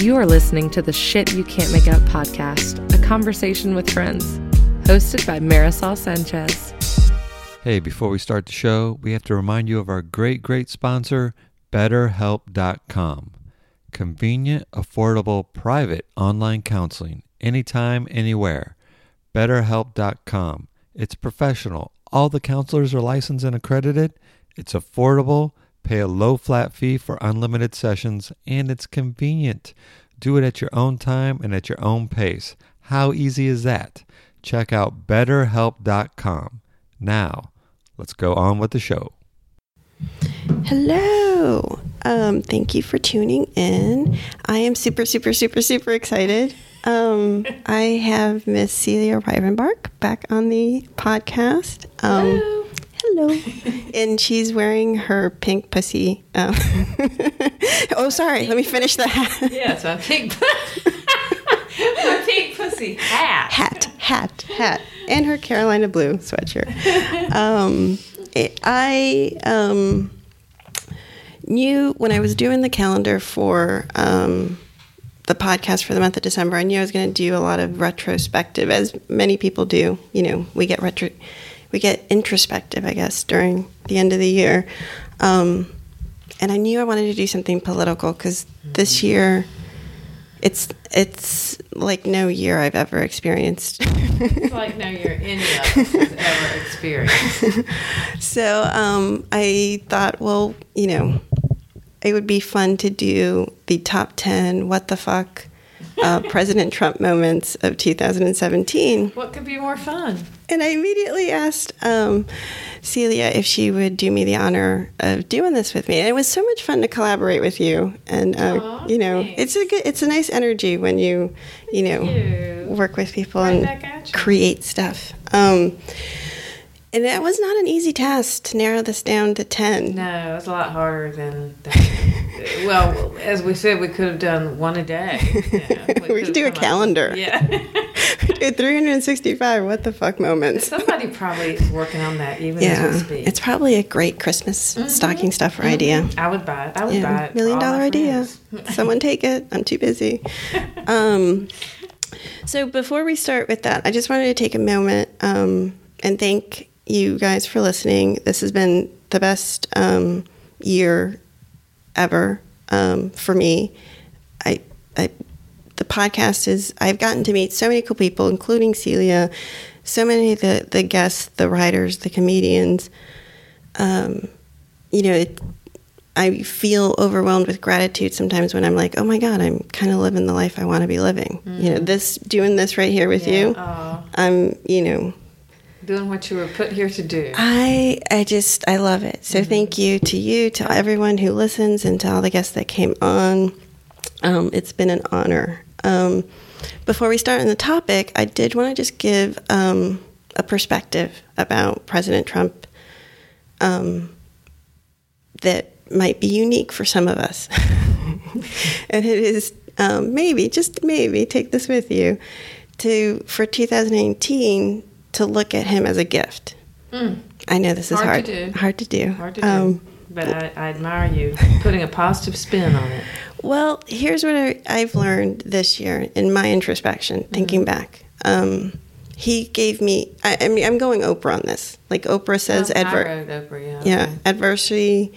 You are listening to the Shit You Can't Make Up podcast, a conversation with friends, hosted by Marisol Sanchez. Hey, before we start the show, we have to remind you of our great, great sponsor, BetterHelp.com. Convenient, affordable, private online counseling, anytime, anywhere. BetterHelp.com. It's professional. All the counselors are licensed and accredited. It's affordable. Pay a low flat fee for unlimited sessions, and it's convenient. Do it at your own time and at your own pace. How easy is that? Check out betterhelp.com. Now, let's go on with the show. Hello. Um, thank you for tuning in. I am super, super, super, super excited. Um, I have Miss Celia Rivenbark back on the podcast. Um, hello. Hello. and she's wearing her pink pussy. Um, oh, sorry. Let me finish the hat. Yeah, it's my pink, my pink pussy hat. Hat, hat, hat, and her Carolina blue sweatshirt. Um, it, I um, knew when I was doing the calendar for um, the podcast for the month of December, I knew I was going to do a lot of retrospective, as many people do. You know, we get retro, we get introspective, I guess, during the end of the year. Um, and I knew I wanted to do something political because this year, it's it's like no year I've ever experienced. It's like no year any of us has ever experienced. so um, I thought, well, you know, it would be fun to do the top 10 what the fuck uh, President Trump moments of 2017. What could be more fun? And I immediately asked um, Celia if she would do me the honor of doing this with me. And it was so much fun to collaborate with you. And uh, Aw, you know, thanks. it's a good, it's a nice energy when you, you know, you. work with people Right and back at you. create stuff. Um, and that was not an easy task to narrow this down to 10. No, it was a lot harder than. than well, as we said, we could have done one a day. Yeah, We could do a have come up- calendar. Yeah. Dude, 365 what the fuck moments. Somebody probably is working on that even as Yeah, we speak. it's probably a great Christmas stocking stuffer idea. I would buy it. I would buy Yeah, it. million dollar idea. Someone take it. I'm too busy. Um, so before we start with that, I just wanted to take a moment um, and thank you guys for listening. This has been the best um, year ever um, for me. I, I, the podcast is. I've gotten to meet so many cool people, including Celia. So many of the the guests, the writers, the comedians. Um, you know, it, I feel overwhelmed with gratitude sometimes when I'm like, oh my God, I'm kind of living the life I want to be living. You know, this, doing this right here with. Yeah, you, aw. I'm, you know, Doing what you were put here to do. I, I just, I love it. So thank you to you, to everyone who listens, and to all the guests that came on. Um, it's been an honor. Um, before we start on the topic, I did want to just give um, a perspective about President Trump um, that might be unique for some of us. and it is um, maybe, just maybe, take this with you to for 2018 to look at him as a gift. I know this is Hard hard, to do. hard to do. Hard to do. Um, but I, I admire you putting a positive spin on it. Well, here's what I, I've learned this year in my introspection, thinking back. Um, he gave me. I, I mean, I'm going Oprah on this. Like Oprah says, Oh, I adver- Oprah, yeah. yeah, okay. adversity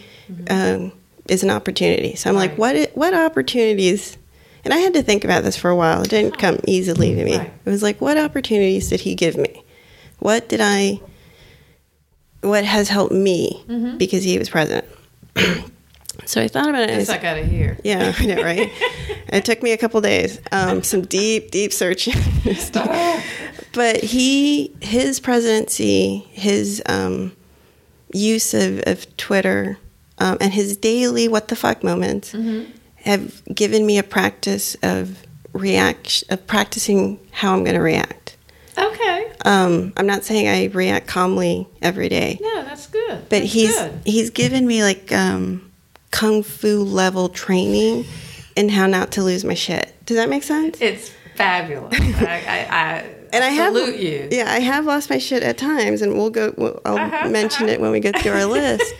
um, is an opportunity. So I'm like, what? What opportunities? And I had to think about this for a while. It didn't come easily to me. Right. It was like, what opportunities did he give me? What did I? What has helped me Mm-hmm. because he was president? so I thought about it. and I This I said- got to hear. yeah, I know, right? it took me a couple days, um, some deep, deep searching. but he, his presidency, his um, use of, of Twitter, um, and his daily what the fuck moments have given me a practice of react of practicing how I'm going to react. Okay. Um, I'm not saying I react calmly every day, No, that's good. but That's he's good. he's given me like um, kung fu level training in how not to lose my shit. Does that make sense? It's fabulous. I, I, I and I have salute you. Yeah, I have lost my shit at times, and we'll go. We'll, I'll Uh-huh, mention uh-huh. it when we go through our list.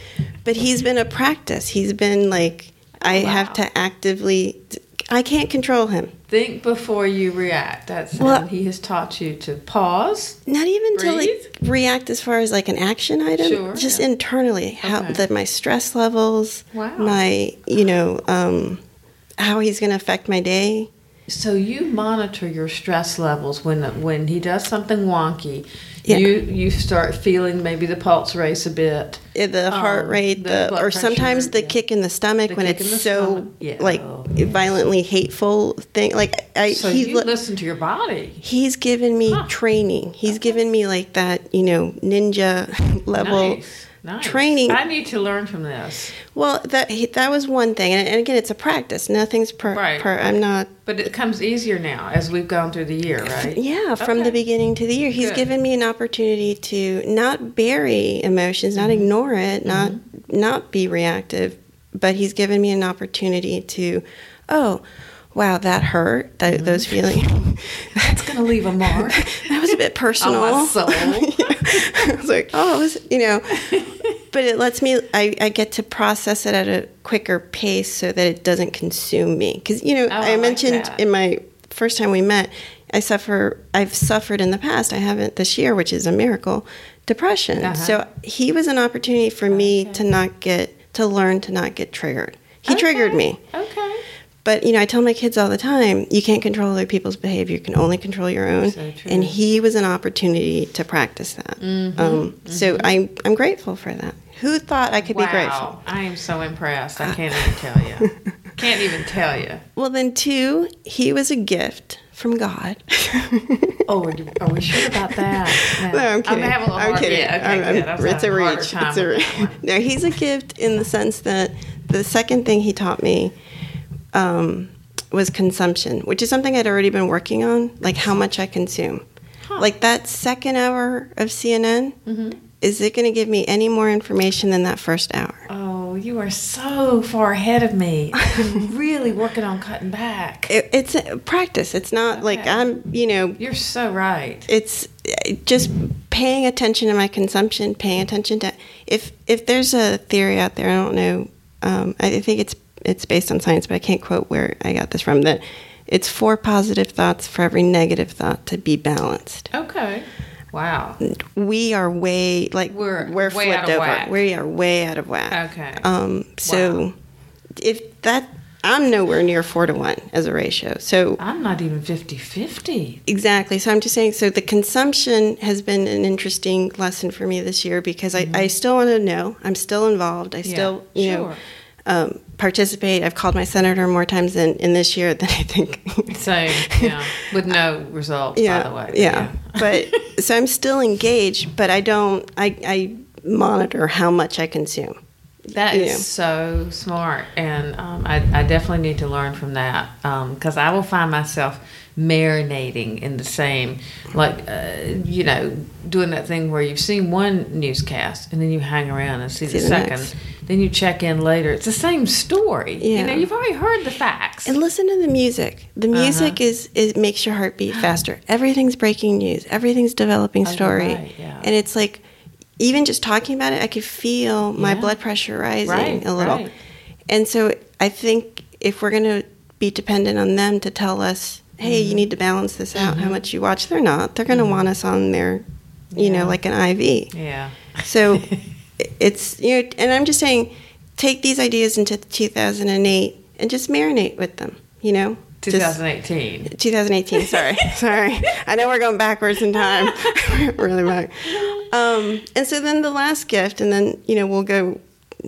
But he's been a practice. He's been like I wow. have to actively. I can't control him. Think before you react. That's Well- he has taught you to pause. Not even to like react as far as like an action item. Sure, just yeah. internally, how Okay. that my stress levels, Wow. my you know, um, how he's going to affect my day. So you monitor your stress levels when when he does something wonky. Yeah. You you start feeling maybe the pulse race a bit. The heart Um, rate, the the, or sometimes the yeah. kick in the stomach The when it's so stomach, like violently hateful thing. Like I, So he you li- listen to your body. he's given me Huh. training. He's given me like that, you know, ninja level Nice. Nice. training. I need to learn from this. Well, that that was one thing, and, and again, it's a practice. Nothing's per. Right, per I'm not. But it comes easier now as we've gone through the year, right? Yeah, from the beginning to the year, he's Good. given me an opportunity to not bury emotions, not Mm-hmm. ignore it, not not be reactive, but he's given me an opportunity to, oh, wow, that hurt. That, Mm-hmm. Those feelings. That's going to leave a mark. that was a bit personal. On my soul. I was like, oh, it was, you know. But it lets me, I, I get to process it at a quicker pace so that it doesn't consume me. Because, you know, Oh, I I like mentioned that. in my first time we met, I suffer, I've suffered in the past, I haven't this year, which is a miracle, depression. Uh-huh. So he was an opportunity for me Okay. to not get, to learn to not get triggered. He triggered me. Okay. But you know, I tell my kids all the time, you can't control other people's behavior. You can only control your own. So and he was an opportunity to practice that. Mm-hmm. Um, So I'm I'm grateful for that. Who thought I could wow. be grateful? I am so impressed. I can't even tell you. Can't even tell you. Well, then two, he was a gift from God. Oh, are, you, are we sure about that? No, I'm kidding. having a hard, kidding. Yeah, okay, I'm- I'm- good. I was it's a reach. It's a reach. that one. No, he's a gift in the sense that the second thing he taught me um, was consumption, which is something I'd already been working on, like how much I consume. Huh. Like that second hour of CNN, Mm-hmm. is it going to give me any more information than that first hour? Oh, you are so far ahead of me. I'm really working on cutting back. It, it's a practice. It's not like I'm, you know, You're so right. it's uh, just paying attention to my consumption, paying attention to if if there's a theory out there, I don't know. Um, I think it's it's based on science, but I can't quote where I got this from. That it's four positive thoughts for every negative thought to be balanced. Okay. Wow. We are way like We're we're flipped out of over. whack. We are way out of whack. Okay. Um. So Wow. if that I'm nowhere near four to one as a ratio. So I'm not even 50 50. Exactly. So I'm just saying, so the consumption has been an interesting lesson for me this year because I, I still want to know. I'm still involved. I still, you know, um, participate. I've called my senator more times in, in this year than I think. Same, yeah. With no results, yeah, by the way. Yeah. but so I'm still engaged, but I don't, I, I monitor how much I consume. That is Yeah. so smart, and um, I, I definitely need to learn from that because I will find myself marinating in the same, like uh, you know, doing that thing where you've seen one newscast and then you hang around and see, See the, the second, next. then you check in later. It's the same story. Yeah. You know, you've already heard the facts. And listen to the music. The music Uh-huh. is is makes your heart beat faster. Everything's breaking news. Everything's developing Oh, story. right, yeah. And it's like even just talking about it, I could feel my Yeah. blood pressure rising Right, a little. right. And so I think if we're going to be dependent on them to tell us, "Hey, Mm-hmm. you need to balance this out. How much you watch?" They're not. They're going to want us on their, you Yeah. know, like an IV. yeah. So it's you know, and I'm just saying, take these ideas into 2008 and just marinate with them. You know, 2018. 2018. Sorry, sorry. I know we're going backwards in time, really back. Um, and so then the last gift, and then you know we'll go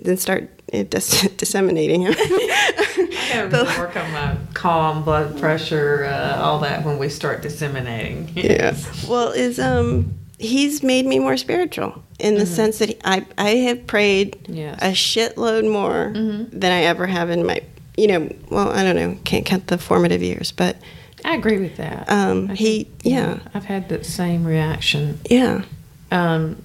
and start uh, dis- disseminating him. I gotta really work on my calm, blood pressure, uh, all that when we start disseminating. yeah. Well, is um he's made me more spiritual in the sense that I I have prayed Yes. a shitload more than I ever have in my you know well I don't know can't count the formative years but I agree with that. Um, I he- yeah. I've had that same reaction. yeah Um,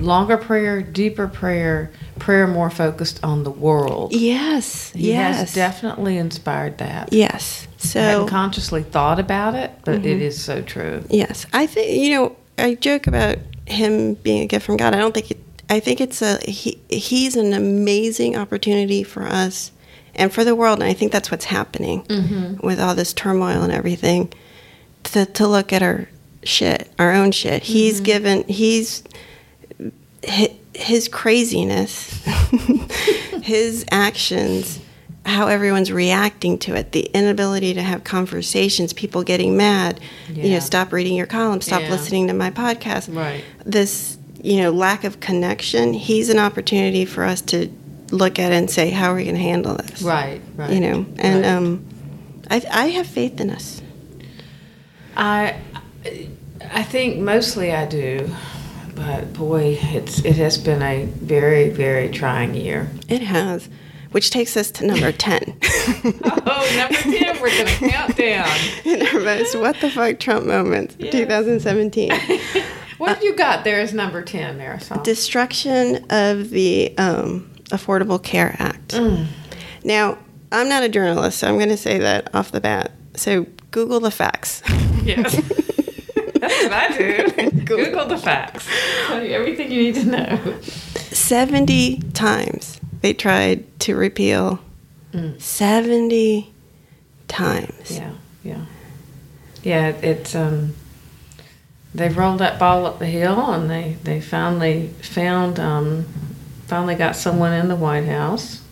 longer prayer, deeper prayer, prayer more focused on the world. yes He yes has definitely inspired that. yes I so hadn't consciously thought about it, but Mm-hmm. it is so true. Yes, I think you know. I joke about him being a gift from God. I don't think it. I think it's a he. He's an amazing opportunity for us, and for the world. And I think that's what's happening mm-hmm. with all this turmoil and everything. To to look at our shit, our own shit. He's mm-hmm. given. He's his craziness, his actions, how everyone's reacting to it, the inability to have conversations, people getting mad, you know, stop reading your column, stop Yeah. listening to my podcast. Right. This, you know, lack of connection, he's an opportunity for us to look at it and say, how are we going to handle this? Right, right. You know, and right. um, I, I have faith in us. I I think mostly I do, but boy, it's it has been a very very trying year. It has, which takes us to number 10. Oh, number ten, we're gonna count down. in our most what the fuck Trump moments, 2017. What have you got there as number ten, Marisol? Destruction of the um, Affordable Care Act. Now, I'm not a journalist, so I'm going to say that off the bat. So, Google the facts. yes. That's what I do. Google the facts. Tell you everything you need to know. 70 times they tried to repeal. 70 times. Yeah, yeah, yeah. It's um, they've rolled that ball up the hill, and they they finally found um, finally got someone in the White House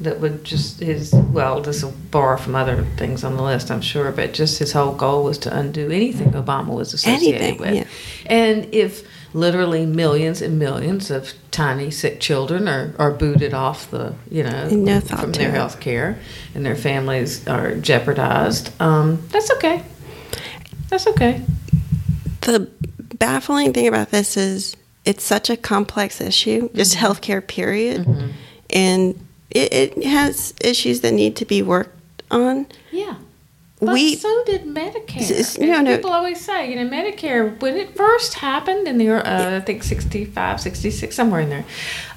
that would just his well, this will borrow from other things on the list, I'm sure, but just his whole goal was to undo anything Obama was associated Anything, with, yeah. and if literally millions and millions of tiny sick children are, are booted off the you know No from their health care and their families are jeopardized um, that's okay. That's okay. The baffling thing about this is it's such a complex issue, just healthcare, period. And it, it has issues that need to be worked on. yeah but We- so did Medicare. No, no. People always say, you know, Medicare, when it first happened in the, uh, I think 65, 66, somewhere in there,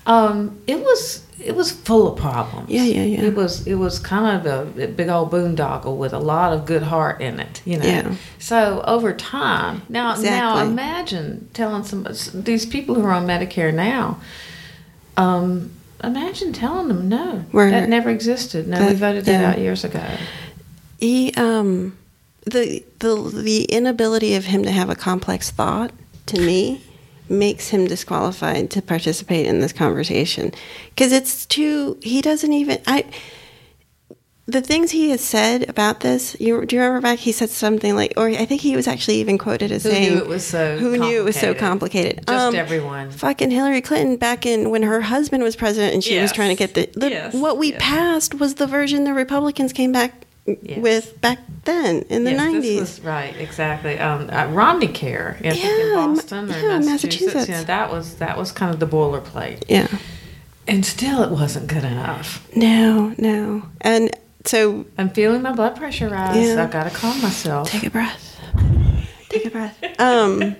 um, it was it was full of problems. Yeah, yeah, yeah. It was it was kind of a, big old boondoggle with a lot of good heart in it, you know. Yeah. So over time, now now imagine telling some these people who are on Medicare now. Um, imagine telling them no, We're- that never existed. No, we voted that yeah. out years ago. He, um, the the the inability of him to have a complex thought to me makes him disqualified to participate in this conversation because it's too. He doesn't even. I. The things he has said about this, you do you remember back? He said something like, or I think he was actually even quoted as Who saying, knew it was so "Who knew it was so complicated? complicated?" Just um, everyone. Fucking Hillary Clinton back in when her husband was president, and she was trying to get the, the Yes, what we yes. passed was the version the Republicans came back Yes. with back then in the Yes, this nineties. was- right, exactly. Um, uh, Romney Care, think in Yeah, Boston or yeah, Massachusetts. Massachusetts. Know, that was that was kind of the boilerplate, Yeah. and still it wasn't good enough. No, no. And so I'm feeling my blood pressure rise. Yeah. I've got to calm myself. take a breath. Take a breath. Um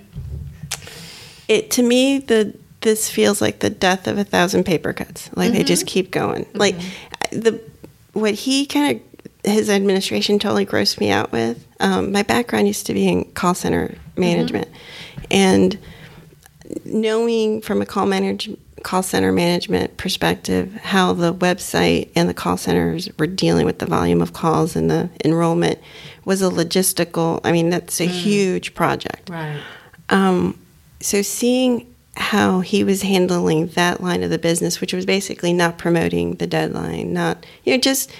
it to me the this feels like the death of a thousand paper cuts. Like they just keep going. Like the what he kind of his administration totally grossed me out with. Um, my background used to be in call center management, and knowing from a call manage, call center management perspective how the website and the call centers were dealing with the volume of calls and the enrollment was a logistical. I mean, that's a huge project. Right. Um, so seeing how he was handling that line of the business, which was basically not promoting the deadline, not you know just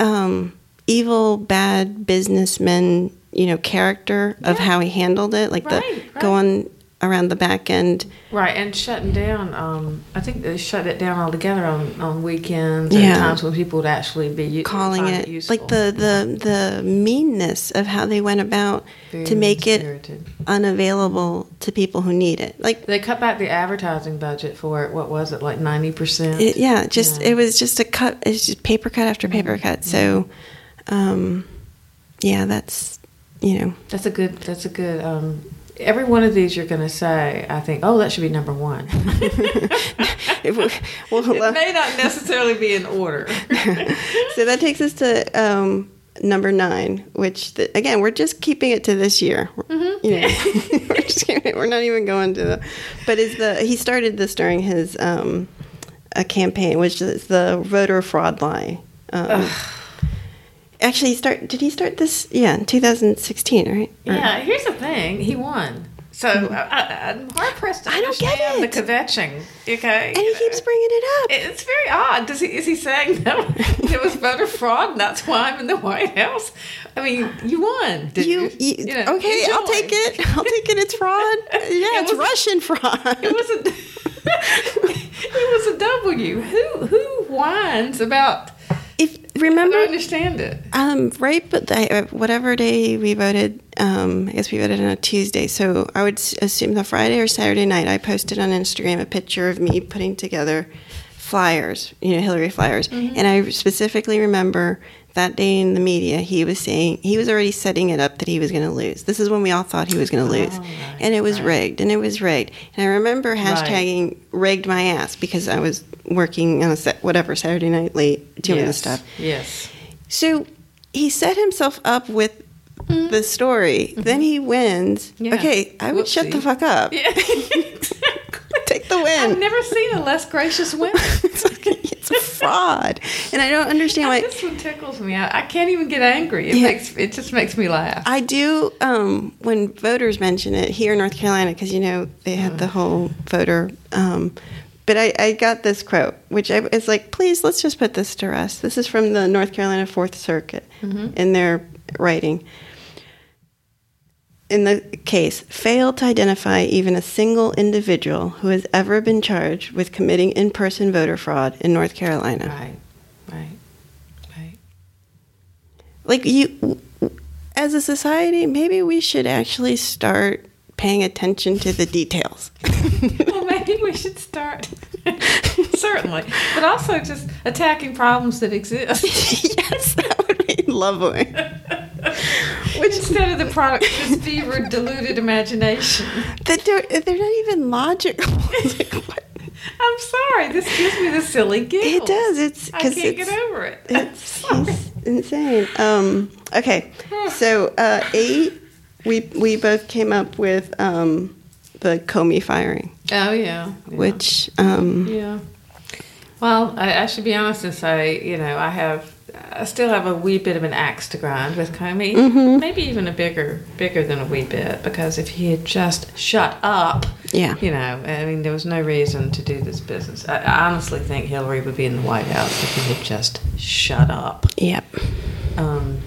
um, evil, bad businessman, you know, character of Yeah. how he handled it, like Right, the right. going around the back end. Right, and shutting down. Um, I think they shut it down altogether on, on weekends Yeah. and times when people would actually be u- calling it useful. like the, the the meanness of how they went about Very to make it unavailable to people who need it. Like They cut back the advertising budget for it. What was it, like ninety percent? it, yeah, just Yeah. it was just a cut. It's just paper cut after paper cut. So, um, yeah, that's you know That's a good. That's a good. Um, every one of these you're going to say, I think, oh, that should be number one. If we- well, it may not necessarily be in order. so that takes us to um, number nine, which the, again we're just keeping it to this year. Mm-hmm. You know, we're just keeping it, we're not even going to the. But is the he started this during his um, a campaign, which is the voter fraud lie. Um, actually, start did he start this? Yeah, in 2016, right? Or- Yeah, here's the thing. He won. So hmm. I, I, I'm hard pressed to I don't get it. the kvetching. Okay, and he keeps bringing it up. It's very odd. Does he is he saying that it was voter fraud and that's why I'm in the White House? I mean, you won. Did you, you, you, know, okay? I'll take it. I'll take it. It's fraud. Yeah, it's Russian fraud. It was a it was a W. Who who whines about? If I remember, don't understand it. Um, right, but the, uh, whatever day we voted, um, I guess we voted on a Tuesday. So I would assume the Friday or Saturday night, I posted on Instagram a picture of me putting together flyers, you know, Hillary flyers. And I specifically remember that day in the media, he was saying he was already setting it up that he was going to lose. This is when we all thought he was going to oh lose, right, and it was right. rigged, and it was rigged. And I remember hashtagging rigged my ass because I was working on a set, whatever Saturday night late doing this stuff. Yes. So he set himself up with mm-hmm. the story. Mm-hmm. Then he wins. Yeah. Okay, I would shut the fuck up. Yeah. Take the win. I've never seen a less gracious winner. it's, a fraud, and I don't understand why. this one tickles me. I, I can't even get angry. It Yeah. makes it just makes me laugh. I do um, when voters mention it here in North Carolina because you know they had the whole voter. Um, but I, I got this quote, which I, is like, please let's just put this to rest. This is from the North Carolina Fourth Circuit in their writing. In the case, failed to identify even a single individual who has ever been charged with committing in person voter fraud in North Carolina. Right. Right. Right. like you as a society maybe we should actually start paying attention to the details Well, maybe we should start. Certainly, but also just attacking problems that exist yes that would be lovely Which instead of the product this fevered, deluded imagination. that they're, they're not even logical Like. I'm sorry, this gives me the silly giggles. it does it's I can't it's, get over it. it's he's insane um okay so uh eight we we both came up with um the comey firing oh yeah, yeah. which um Yeah. Well, I, I should be honest and say, you know, I have, I still have a wee bit of an axe to grind with Comey. Mm-hmm. Maybe even a bigger, bigger than a wee bit, because if he had just shut up, Yeah. you know, I mean, there was no reason to do this business. I, I honestly think Hillary would be in the White House if he had just shut up. yep Um,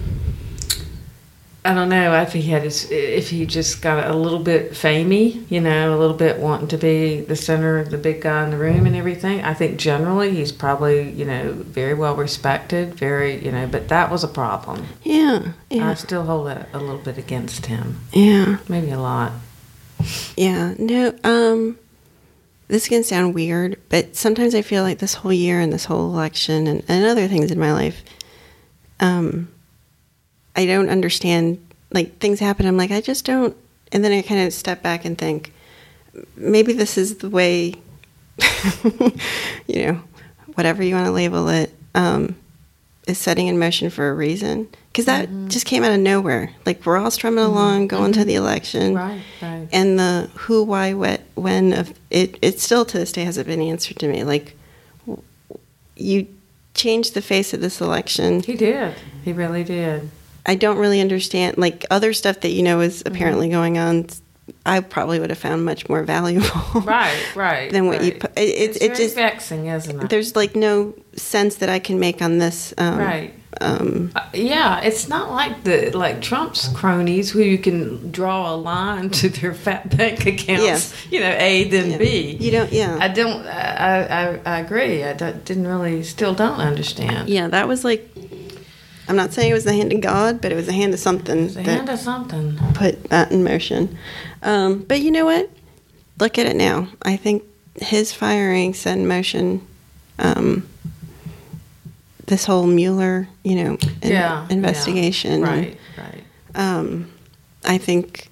I don't know if he had his, if he just got a little bit famey, you know, a little bit wanting to be the center, of the big guy in the room and everything. I think generally he's probably, you know, very well respected, very, you know, but that was a problem. yeah yeah. I still hold that a little bit against him, yeah maybe a lot. Yeah, no, um, this can sound weird, but sometimes I feel like this whole year and this whole election and, and other things in my life, um, I don't understand. Like things happen, I'm like, I just don't. And then I kind of step back and think, maybe this is the way, you know, whatever you want to label it, um, is setting in motion for a reason. Because that mm-hmm. just came out of nowhere. Like we're all strumming mm-hmm. along, going to mm-hmm. the election Right, right. and the who, why, what, when of it, it still to this day hasn't been answered to me. Like, you changed the face of this election. He did. He really did. I don't really understand. Like other stuff that you know is Mm-hmm. apparently going on, I probably would have found much more valuable. Right, right. Than what you right. pu- it- it- it's it very just- vexing, isn't it? There's like no sense that I can make on this. Um, Right. Um, Uh, yeah, it's not like the like Trump's cronies who you can draw a line to their fat bank accounts. Yes. You know, A then yeah. B. You don't. Yeah. I don't. I I, I agree. I don't- didn't really. Still don't understand. yeah. That was like. I'm not saying it was the hand of God, but it was the hand of something The hand of something. put that in motion. Um, but you know what? Look at it now. I think his firing set in motion um, this whole Mueller, you know, in- yeah. investigation. yeah. Right. Right. Um, I think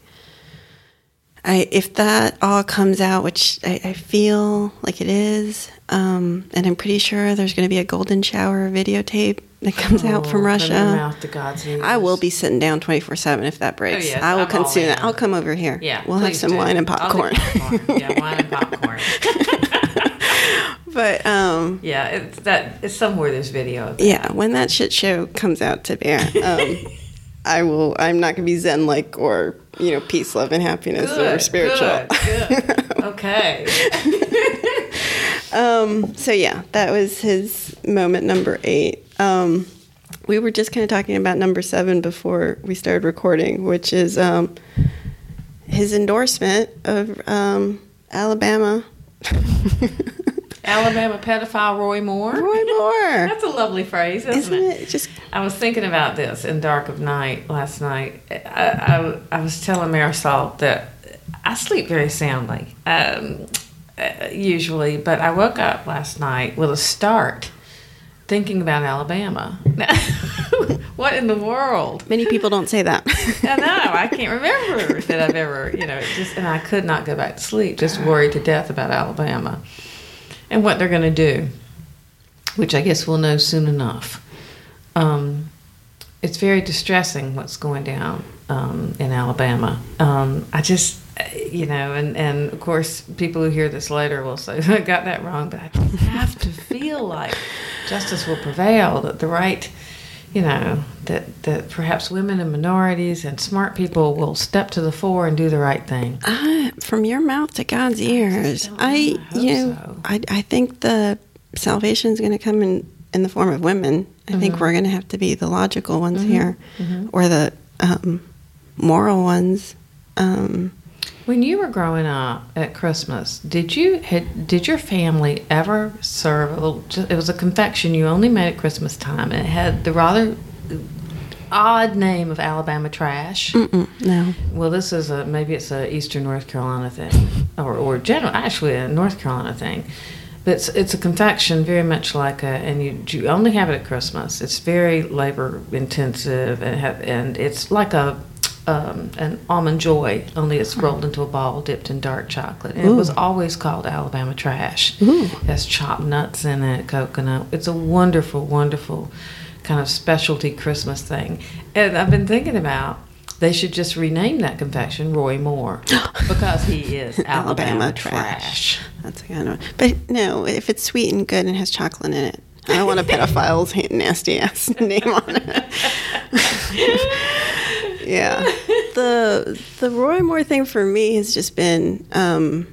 I if that all comes out, which I, I feel like it is, um, and I'm pretty sure there's going to be a golden shower videotape that comes out Oh, from Russia. mouth God's. I will be sitting down 24 7 if that breaks. Oh, yes, I will I'm consume that. I'll come over here. Yeah. We'll have some do. wine and popcorn. popcorn. yeah, wine and popcorn. but um, Yeah, it's that it's somewhere there's video. Yeah, when that shit show comes out to bear, um, I will. I'm not gonna be zen like or you know peace, love, and happiness or spiritual. Good, good. Okay. Um, so yeah, that was his moment number eight. Um, we were just kind of talking about number seven before we started recording, which is um, his endorsement of um, Alabama. Alabama pedophile Roy Moore. Roy Moore, That's a lovely phrase, isn't, isn't it? Just I was thinking about this in Dark of Night last night. I, I, I was telling Marisol that I sleep very soundly, um, uh, usually, but I woke up last night with a start thinking about Alabama. what in the world? many people don't say that. I know. I can't remember that I've ever, you know, just, and I could not go back to sleep, just worried to death about Alabama and what they're going to do, which I guess we'll know soon enough. Um, it's very distressing what's going down um, in Alabama. Um, I just, you know, and, and of course, people who hear this later will say, I got that wrong, but I have to feel like justice will prevail, that the right, you know, that, that perhaps women and minorities and smart people will step to the fore and do the right thing. Uh, from your mouth to God's ears. I. I you know, so. I, I think the salvation is going to come in in the form of women. I think Mm-hmm. we're going to have to be the logical ones here, or the um, moral ones. Um, When you were growing up at Christmas, did you had, did your family ever serve a little? It was a confection you only made at Christmas time, and it had the rather odd name of Alabama trash. mm-mm, no, Well, this is a maybe it's a Eastern North Carolina thing, or or general actually a North Carolina thing. But it's, it's a confection very much like a, and you, you only have it at Christmas. It's very labor intensive and have, and it's like a um, an almond joy, only it's rolled into a ball dipped in dark chocolate. And it was always called Alabama trash. Ooh. It has chopped nuts in it, coconut. It's a wonderful, wonderful kind of specialty Christmas thing. And I've been thinking about they should just rename that confection Roy Moore because he is Alabama, Alabama trash. trash. That's a kind of. But no, if it's sweet and good and has chocolate in it, I don't want a pedophile's nasty ass name on it. Yeah, the the Roy Moore thing for me has just been. Um,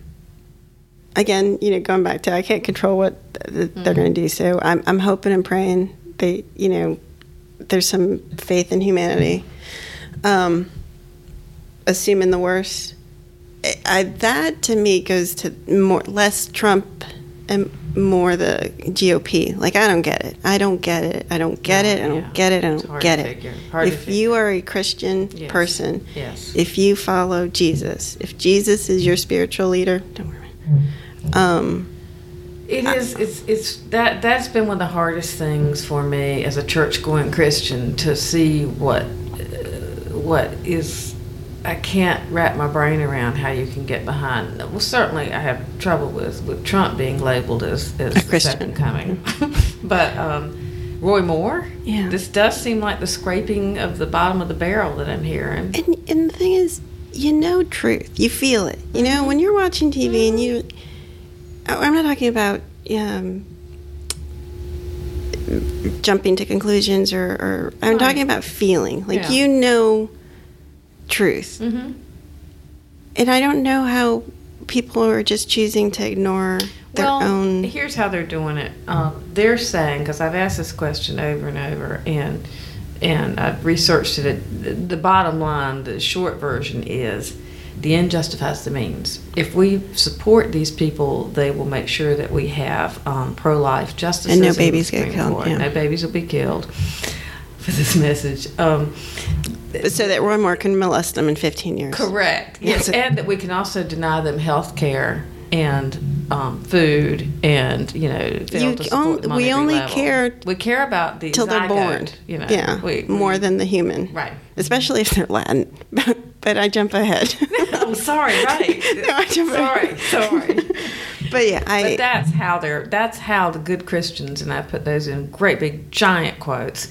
Again, you know, going back to I can't control what th- they're going to do. So I'm, I'm hoping and praying they, you know, there's some faith in humanity. Um, assuming the worst. I, I, that to me goes to more less Trump and more the GOP. Like I don't get it. I don't get it. I don't get it. I don't Yeah. get it. I don't hard get to it. figure. Hard to if you are a Christian Yes. person, Yes. if you follow Jesus, if Jesus is your spiritual leader, don't worry. Um, It is. It's. It's that. That's been one of the hardest things for me as a church-going Christian to see what, uh, what is. I can't wrap my brain around how you can get behind. Well, certainly I have trouble with with Trump being labeled as as A the Christian. second coming, but um, Roy Moore. Yeah. This does seem like the scraping of the bottom of the barrel that I'm hearing. And, and the thing is, you know truth. You feel it. You know, when you're watching TV and you. I- I'm not talking about um, jumping to conclusions or. or I'm Right. talking about feeling. Like, Yeah. you know truth. Mm-hmm. And I don't know how people are just choosing to ignore their well, own. Here's how they're doing it. Um, they're saying because I've asked this question over and over, and and I've researched it. The- The bottom line, the short version is. The end justifies the means. If we support these people, they will make sure that we have um, pro-life justice And no babies get killed, yeah. No babies will be killed for this message. Um, so that Roy Moore can molest them in 15 years. Correct. Yes, and that we can also deny them health care and um, food and you know You on- we only level. care we care about the Till they're born. You know, yeah. we, more we- than the human. right. Especially if they're Latin. but I jump ahead. oh, sorry. Right. No, I jump sorry. ahead. Sorry. But yeah, I. But that's how they're. That's how the good Christians, and I put those in great big giant quotes,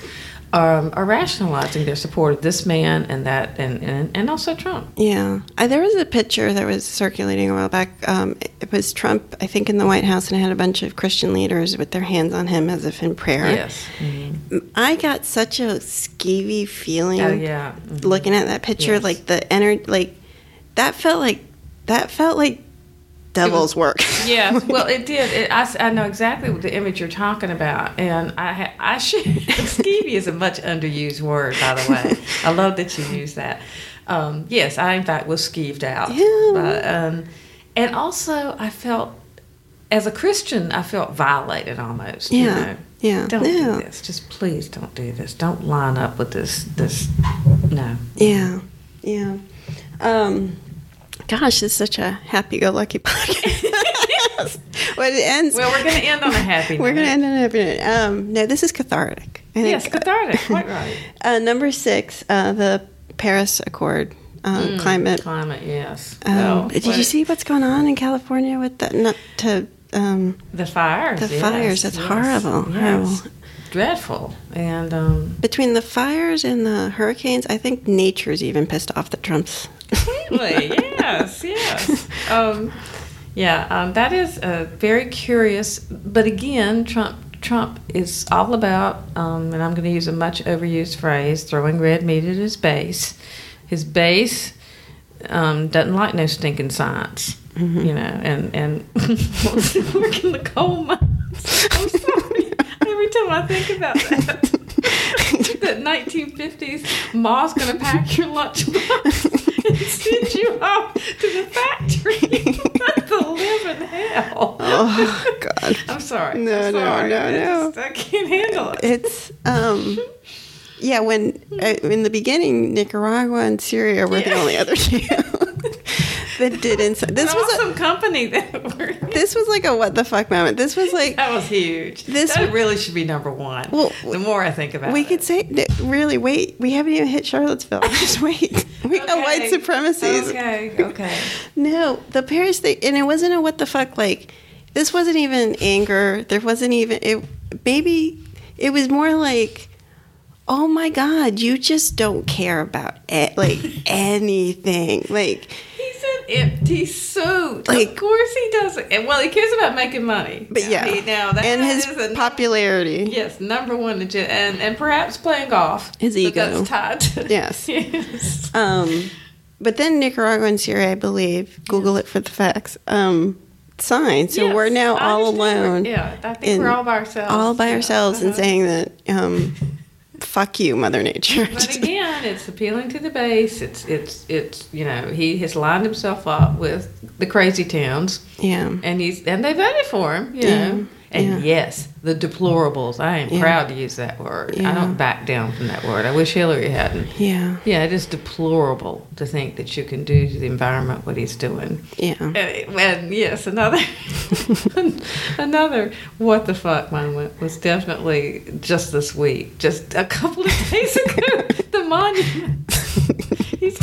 um, are rationalizing their support of this man and that, and and, and also Trump. Yeah, I, there was a picture that was circulating a while back. Um, it, it was Trump, I think, in the White House, and it had a bunch of Christian leaders with their hands on him as if in prayer. Yes. I got such a skeevy feeling. Oh yeah. Mhm. looking at that picture, Yes. like the ener- like that felt like that felt like devil's work. Yeah, well, it did. It, I, I know exactly what the image you're talking about, and I ha- I should. skeevy is a much underused word, by the way. I love that you use that. Um, yes, I in fact was skeeved out. Yeah. But, um, and also, I felt as a Christian, I felt violated almost. you Yeah, know. yeah, Don't yeah. do this. Just please don't do this. Don't line up with this. This. No. yeah, yeah. Um, gosh, it's such a happy-go-lucky podcast. but it ends. Well, we're going to end on a happy. we're gonna end on a happy note. Um, no, this is cathartic. I think. Yes, cathartic. Quite right. Uh, number six, uh, the Paris Accord, uh, climate. Climate. Yes. Um, Well, did you see what's going on in California with that? Not to. Um, The fires. The yes, fires, that's yes, horrible, Yes. horrible. Dreadful. And um, between the fires and the hurricanes, I think nature's even pissed off the Trumps. Really, yes, yes. Um, yeah, um, that is uh, very curious. But again, Trump Trump is all about, um, and I'm going to use a much overused phrase, throwing red meat at his base. His base um, doesn't like no stinking science, Mm-hmm. you know, and and work in the coal mines. I'm sorry. Every time I think about that. that 1950s Ma's gonna pack your lunchbox send you off to the factory. That's the living hell. Oh God, I'm sorry. No, I'm no, sorry. no, no. just- I can't handle it. it's um, yeah. When uh, in the beginning, Nicaragua and Syria were the only other two that did inside. This was awesome a, company that were. this was like a what the fuck moment. This was like That was huge. This that really should be number one. Well, the more I think about we it, we could say really wait. We haven't even hit Charlottesville. Just wait. We got white Okay. supremacies. Okay, okay. No, the Paris thing, and it wasn't a what the fuck. Like, this wasn't even anger. There wasn't even it. Maybe it was more like, oh my god, you just don't care about it, like anything. Like, empty suit. Like- of course he doesn't. And, Well, he cares about making money. but yeah, he- now that and his is a- popularity. Yes, number one legit, and and perhaps playing golf. His ego. That's tied to Yes. yes. Um, but then Nicaragua and Syria, I believe, Google it for the facts. Um, signed. So Yes, we're now I all alone. Yeah, I think in- we're all by ourselves. all by Yeah, ourselves and uh-huh. saying that, um, fuck you, Mother Nature. But again, it's appealing to the base. It's it's it's you know he has lined himself up with the crazy towns, yeah. and he's and they voted for him. You Yeah, know, and yeah. yes, the deplorables. I am Yeah. proud to use that word. Yeah. I don't back down from that word. I wish Hillary hadn't. Yeah. Yeah, it is deplorable to think that you can do to the environment what he's doing. Yeah. And, and yes, another another what the fuck moment was definitely just this week, just a couple of days ago. the monument. He's.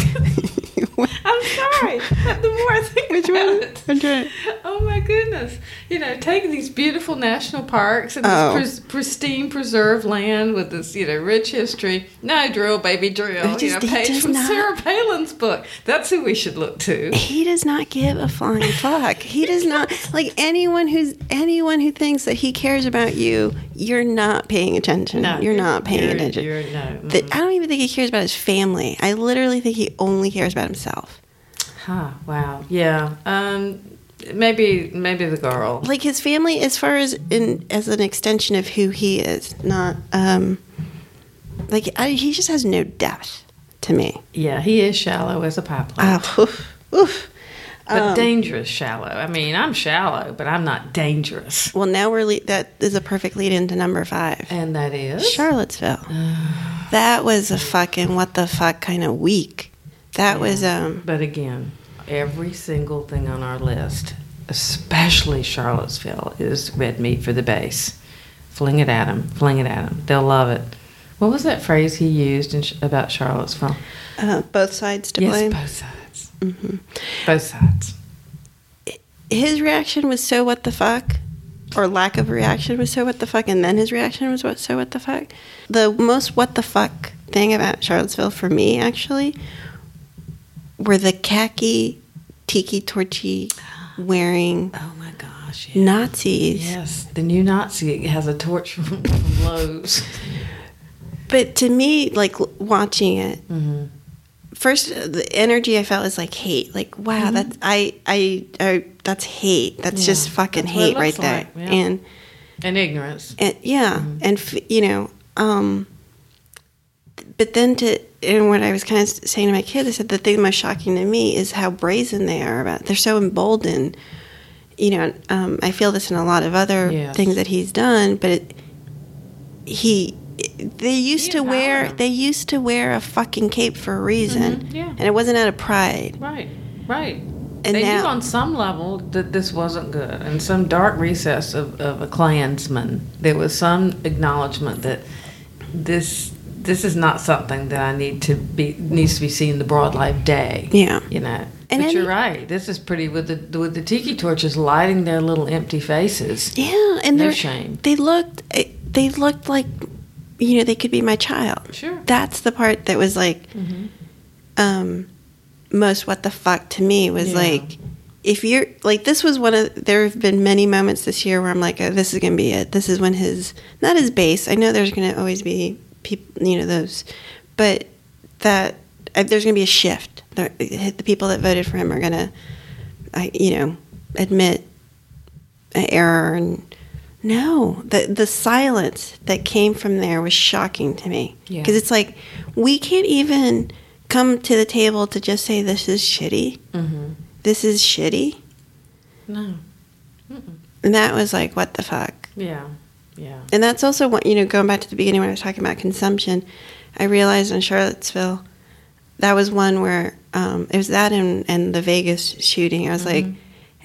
I'm sorry. The more I think Which about one? it, trying. oh my goodness! You know, taking these beautiful national parks and Oh. this pres- pristine preserved land with this you know rich history. No drill, baby, drill. It you know, page from not- Sarah Palin's book. That's who we should look to. He does not give a flying fuck. He does not like anyone who's anyone who thinks that he cares about you. You're not paying attention. you're, not paying you're- attention. You're, no, mm. I don't even think he cares about his family. I literally think he only cares about himself. Huh, wow. Yeah. Um maybe maybe the girl. Like his family, as far as in as an extension of who he is, not um, like I, he just has no depth to me. Yeah, he is shallow as a pipeline. Oh, oof, oof. But um, dangerous shallow. I mean, I'm shallow, but I'm not dangerous. Well, now we're le- that is a perfect lead into number five. And that is Charlottesville. that was a fucking what the fuck kind of week. That was um But again, every single thing on our list, especially Charlottesville, is red meat for the base. Fling it at them. Fling it at them. They'll love it. What was that phrase he used in, about Charlottesville? uh, both sides to yes, blame. both sides. Both sides. His reaction was so what the fuck. or lack of reaction was so what the fuck, and then his reaction was what so what the fuck. The most what the fuck thing about Charlottesville for me actually were the khaki tiki torchy wearing Oh my gosh. Yeah. Nazis. Yes, the new Nazi has a torch from, from Lowe's. But to me, like watching it, Mm-hmm. First the energy I felt was like hate. Like wow, that's I, I I that's hate. That's Yeah, just fucking that's hate right looks there. like, yeah. And And ignorance. and yeah, Mm-hmm. and f- you know, um, but then to and what I was kind of saying to my kid, I said the thing most shocking to me is how brazen they are about. They're so emboldened. You know, um, I feel this in a lot of other Yes. things that he's done, but it, he. They used to wear. They used to wear a fucking cape for a reason, Mhm, yeah. and it wasn't out of pride. Right, right. And they now- knew on some level that this wasn't good. In some dark recess of, of a Klansman, there was some acknowledgement that this this is not something that I need to be needs to be seen in the broad light day. Yeah. You know. And but any- you're right. This is pretty with the with the tiki torches lighting their little empty faces. Yeah, and No they're shame. They looked. eh, They looked like, you know, they could be my child. Sure. Mm-hmm. That's the part that was like, um, most what the fuck to me was Yeah. like, if you're like, this was one of. There have been many moments this year where I'm like, oh, this is gonna be it. This is when his not his base. I know there's gonna always be people, you know, those, but that uh, there's gonna be a shift. There- The people that voted for him are gonna, I you know, admit an error and no the the silence that came from there was shocking to me Yeah. because it's like we can't even come to the table to just say this is shitty Mm-hmm. this is shitty No. and that was like what the fuck Yeah. Yeah. and that's also what you know going back to the beginning when i was talking about consumption i realized in charlottesville that was one where um, it was that and, and the vegas shooting i was like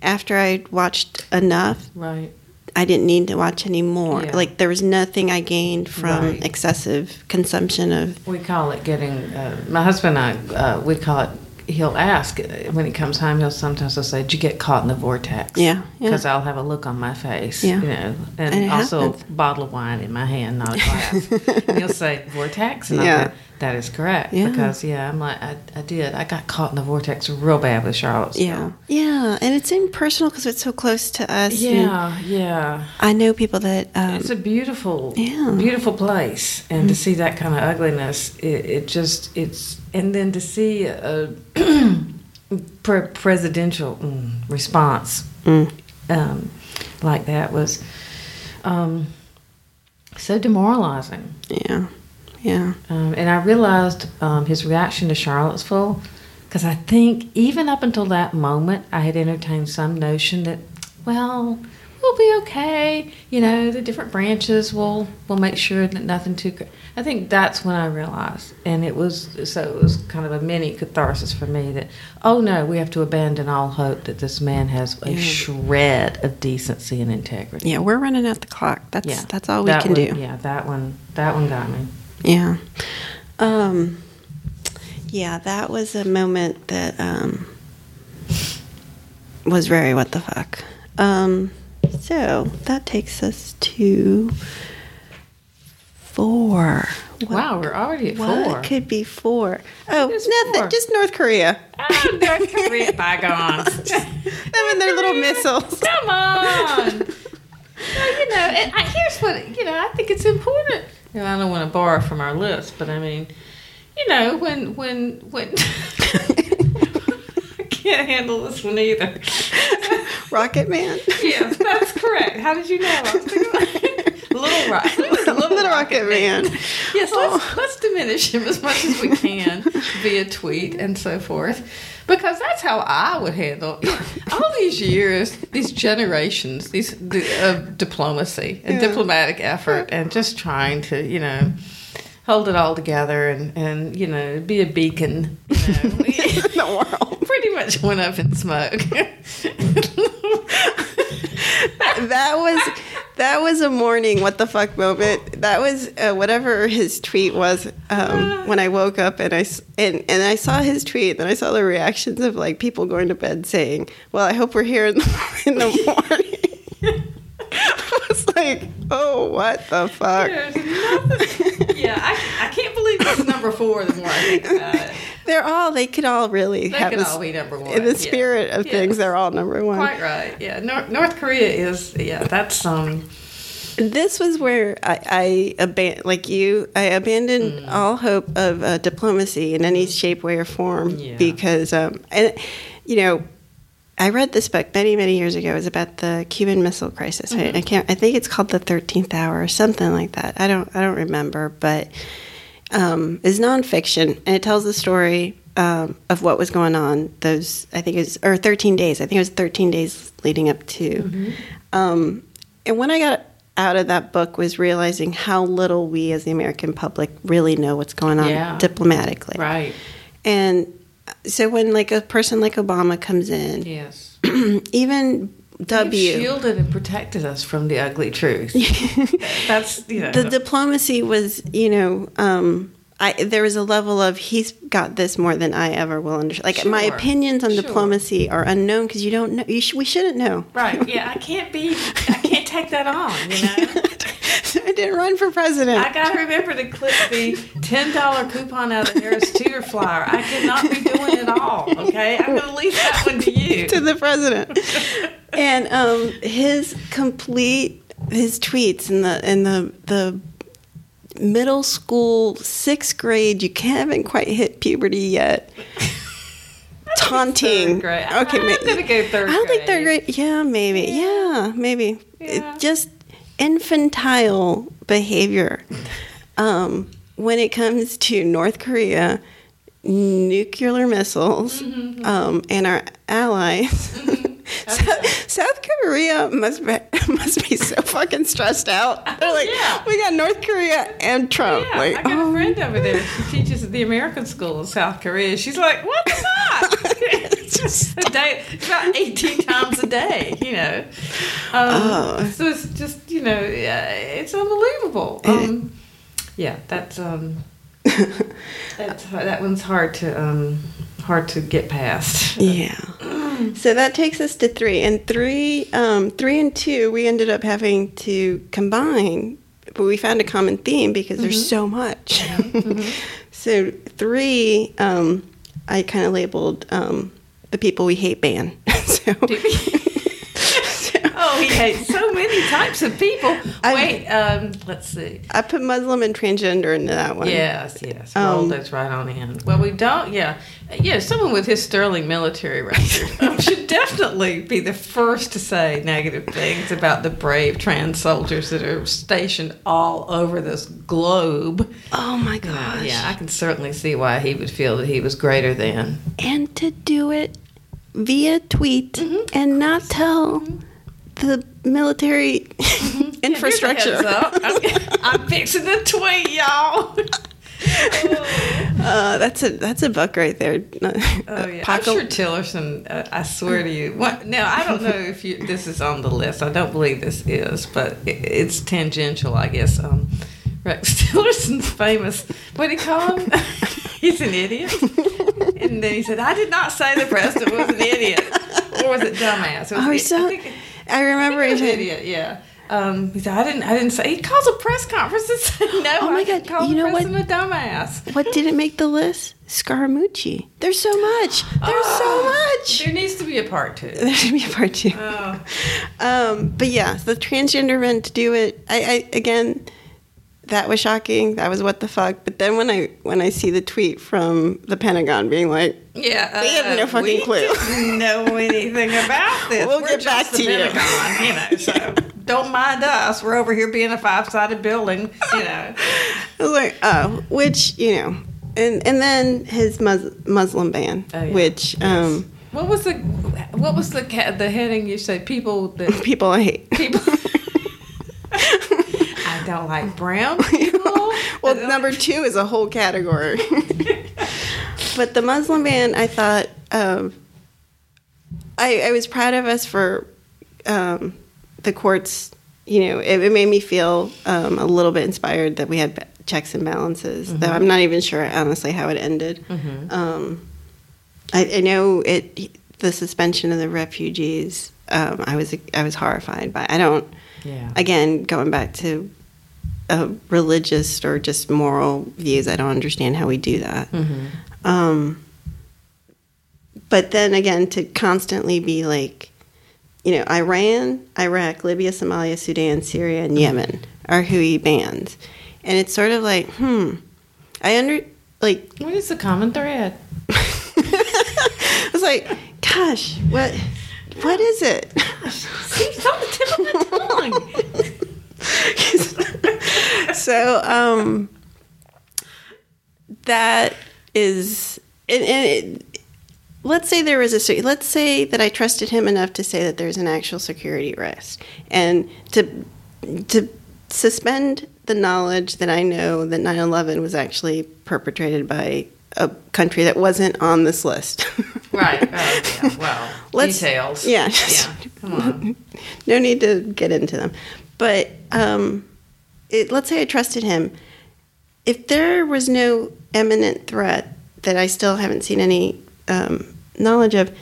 after i watched enough Right. I didn't need to watch anymore. Yeah. Like there was nothing I gained from Right. excessive consumption of. We call it getting. Uh, my husband and I, uh, we call it. He'll ask when he comes home. He'll sometimes he'll say, "Did you get caught in the vortex?" Yeah, yeah. Because I'll have a look on my face. Yeah. You know, and, And also happens. a bottle of wine in my hand, not a glass. and he'll say, "Vortex," and Yeah. I go, "That is correct." Yeah. Because yeah, I'm like, I, I did. I got caught in the vortex real bad with Charlottesville. Yeah, yeah, and it's impersonal because it's so close to us. Yeah. Yeah. I know people that. Um, It's a beautiful, Yeah. Mm-hmm. beautiful place, and to see that kind of ugliness, it, it just it's and then to see a pre- presidential mm, response Mm. um, like that was um, so demoralizing. yeah, yeah, Um, and I realized um, his reaction to Charlottesville because I think even up until that moment, I had entertained some notion that, well, we'll be okay. You know, the different branches will will make sure that nothing too. cra- I think that's when I realized, and it was so it was kind of a mini catharsis for me that, oh no, we have to abandon all hope that this man has a shred of decency and integrity. yeah. We're running out the clock. That's Yeah, that's all we That can one- do. Yeah, that one, that one got me. Yeah. Um, yeah, that was a moment that um, was very what the fuck. Um, so that takes us to four. What, Wow, we're already at what four. could be four? Oh, nothing. four? Just North Korea. Ah, North Korea bygones. Them and their little missiles. Come on. Well, you know, and I, here's what you know. I think it's important. Know, I don't want to borrow from our list, but I mean, you know, when when when I can't handle this one either. Rocket Man. yes, that's correct. How did you know? I was thinking Little Little Rocket Man. Yes, Oh. let's, let's diminish him as much as we can via tweet and so forth. Because that's how I would handle all these years, these generations, these the, of diplomacy and Yeah. diplomatic effort, and just trying to, you know, hold it all together and, and you know, be a beacon. You know. in the world. Pretty much went up in smoke. that was that was a morning what the fuck moment. That was uh, whatever his tweet was um, when i woke up and i and, and i saw his tweet then i saw the reactions of like people going to bed saying well i hope we're here in the, in the morning like, oh, what the fuck? Yeah, I, I can't believe this is number four the more I think about it. They're all, they could all really They have could a all be number one. In the yeah. spirit of Yeah. things, they're all number one. Quite right. Yeah, North, North Korea is. Yeah, that's um. This was where I, I aban- like you, I abandoned all hope of uh, diplomacy in any shape, way, or form Yeah. because, um, and you know, I read this book many, many years ago. It was about the Cuban Missile Crisis. I, I can't. I think it's called the Thirteenth Hour or something like that. I don't. I don't remember, but um, is nonfiction, and it tells the story um, of what was going on. Those I think it was or thirteen days. I think it was thirteen days leading up to. Um, and when I got out of that book, was realizing how little we as the American public really know what's going on Yeah. diplomatically. Right. And so when like a person like Obama comes in, Yes. even W. shielded and protected us from the ugly truth. That's you know. the diplomacy was, you know, um, I there was a level of he's got this more than I ever will understand. Like my opinions on Sure. diplomacy are unknown because you don't know. You sh- we shouldn't know. right. Yeah. I can't be. I can't take that on. You know. I didn't run for president. I gotta remember to clip the ten dollar coupon out of the Harris Teeter flyer. I cannot be doing it all. Okay, I'm gonna leave that one to you. to the president. and um, his complete his tweets and the in the the middle school sixth grade. You haven't quite hit puberty yet. Taunting. Third grade. Okay, I'm ma- gonna go third I don't think third grade. grade. Yeah, maybe. Yeah, maybe. Yeah. It just infantile behavior. Um, when it comes to North Korea, nuclear missiles, Mm-hmm. um, and our allies. South, South Korea must be, must be so fucking stressed out. They're like, yeah. we got North Korea and Trump. Yeah, like, I got oh. a friend over there. She teaches at the American school in South Korea. She's like, "What the fuck?" a day, about eighteen times a day. You know. Um, Oh. So it's just you know, it's unbelievable. Um, yeah, that's um, that's that one's hard to um, hard to get past. Yeah. So that takes us to three, and three, um, three and two, we ended up having to combine, but we found a common theme because there's so much. so three, um, I kind of labeled um, the people we hate ban. so, He hates so many types of people. I- Wait, um, let's see. I put Muslim and transgender into that one. Yes, yes. Um, those right on in. Well, we don't, yeah. Yeah, someone with his sterling military record um, should definitely be the first to say negative things about the brave trans soldiers that are stationed all over this globe. Oh my gosh. yeah, I can certainly see why he would feel that he was greater than. And to do it via tweet Mm-hmm. and not tell the military infrastructure. A up. I'm, I'm fixing the tweet, y'all. Uh, that's a that's a book right there. Oh yeah, I'm sure Tillerson. Uh, I swear to you. What, now I don't know if you, this is on the list. I don't believe this is, but it, it's tangential, I guess. Um, Rex Tillerson's famous. What do you call him? He's an idiot. And then he said, "I did not say the president was an idiot, or was it dumbass?" It was, Oh, he's so. I remember he said, idiot. Yeah. Um, he said, "I didn't. I didn't say." He calls a press conference and said, "No, Oh my I God, call you know what? a dumbass." What didn't make the list? Scaramucci. There's so much. There's so much. There needs to be a part two. There should be a part two. Oh. Um, but yeah, the transgender men to do it. I, I again, that was shocking. That was what the fuck. But then when I when I see the tweet from the Pentagon being like, Yeah, We have no fucking we clue. know anything about this. We'll We're get back just to you. Pentagon, you know. So don't mind us. We're over here being a five-sided building, you know. I was like, oh, which you know, and and then his Mus- Muslim ban, Oh, yeah. which um, What was the what was the the heading? You said people that people I hate. people. Don't like brown people. well, number two is a whole category. but the Muslim ban, I thought, um, I, I was proud of us for um, the courts. You know, it, it made me feel um, a little bit inspired that we had checks and balances. Though I'm not even sure, honestly, how it ended. Um, I, I know it. The suspension of the refugees. Um, I was I was horrified by. I don't. Yeah. again, going back to uh, religious or just moral views, I don't understand how we do that. Mm-hmm. Um, but then again, to constantly be like, you know, Iran, Iraq, Libya, Somalia, Sudan, Syria, and Yemen are who he bans. And it's sort of like, hmm, I under, like, What is the common thread? I was like, gosh, what, what is it? See, it's on the tip of my tongue. so um that is and, and it, let's say there was a let's say that i trusted him enough to say that there's an actual security risk and to to suspend the knowledge that i know that 9-11 was actually perpetrated by a country that wasn't on this list right. Oh, yeah. Well, Let's- details. yeah. Yeah. Come on. no need to get into them. But um, it, let's say I trusted him. If there was no imminent threat that I still haven't seen any um, knowledge of,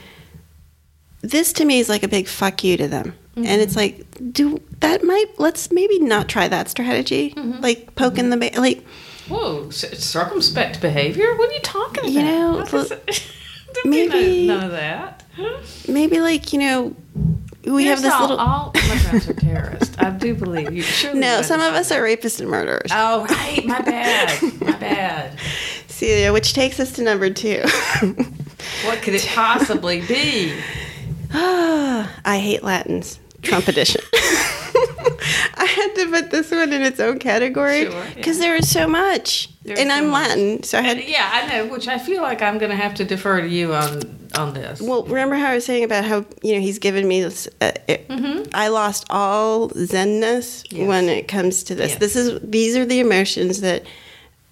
this to me is like a big fuck you to them. And it's like, do that might let's maybe not try that strategy, like poking the ba- like Whoa, circumspect behavior? What are you talking about? You know, What is look, it? Don't be maybe- none of that. maybe like you know we have this all, little all immigrants are terrorists. I do believe you. Surely no some of us are rapists and murderers. Oh, right. My bad. My bad. Celia, which takes us to number two. What could it possibly be? I hate Latins. Trump edition. I had to put this one in its own category Sure, yeah. because there is so much, There's and I'm much. Latin, so I had. Yeah, I know. Which I feel like I'm going to have to defer to you on on this. Well, remember how I was saying about how you know he's given me this? Uh, it, I lost all zenness Mm-hmm. Yes. when it comes to this. Yes. This is these are the emotions that.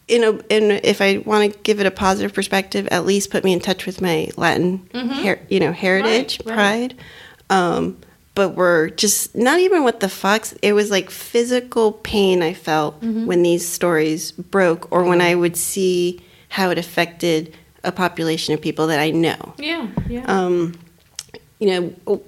You know, and if I want to give it a positive perspective, at least put me in touch with my Latin, her, you know, heritage, Mm-hmm. Right, right. pride. Um, but we're just not even what the fucks. It was like physical pain I felt Mm-hmm. when these stories broke, or when I would see how it affected a population of people that I know yeah, yeah. um, you know,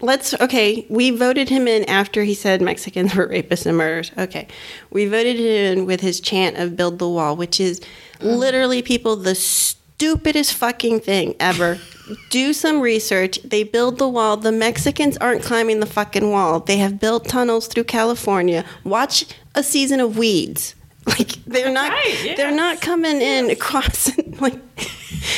let's okay. We voted him in after he said Mexicans were rapists and murderers. Okay, we voted him in with his chant of "Build the Wall," which is literally people the stupidest fucking thing ever. Do some research. They build the wall. The Mexicans aren't climbing the fucking wall. They have built tunnels through California. Watch a season of Weeds. Like they're not. Right, They're not coming in across like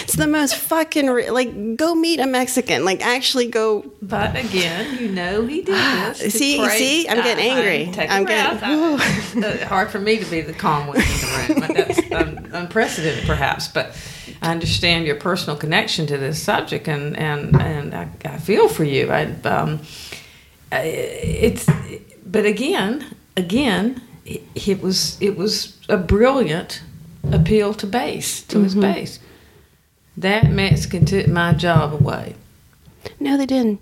it's the most fucking re- like go meet a Mexican like actually go But again, you know he did this. See- see? I'm getting I- I- angry. I'm breath. getting- I- uh, hard for me to be the calm one in the room. But that's un, unprecedented, perhaps. But I understand your personal connection to this subject, and and and I, I feel for you. I um, it's but again, again, it, it was it was a brilliant appeal to base to his base. That Mexican took my job away. no they didn't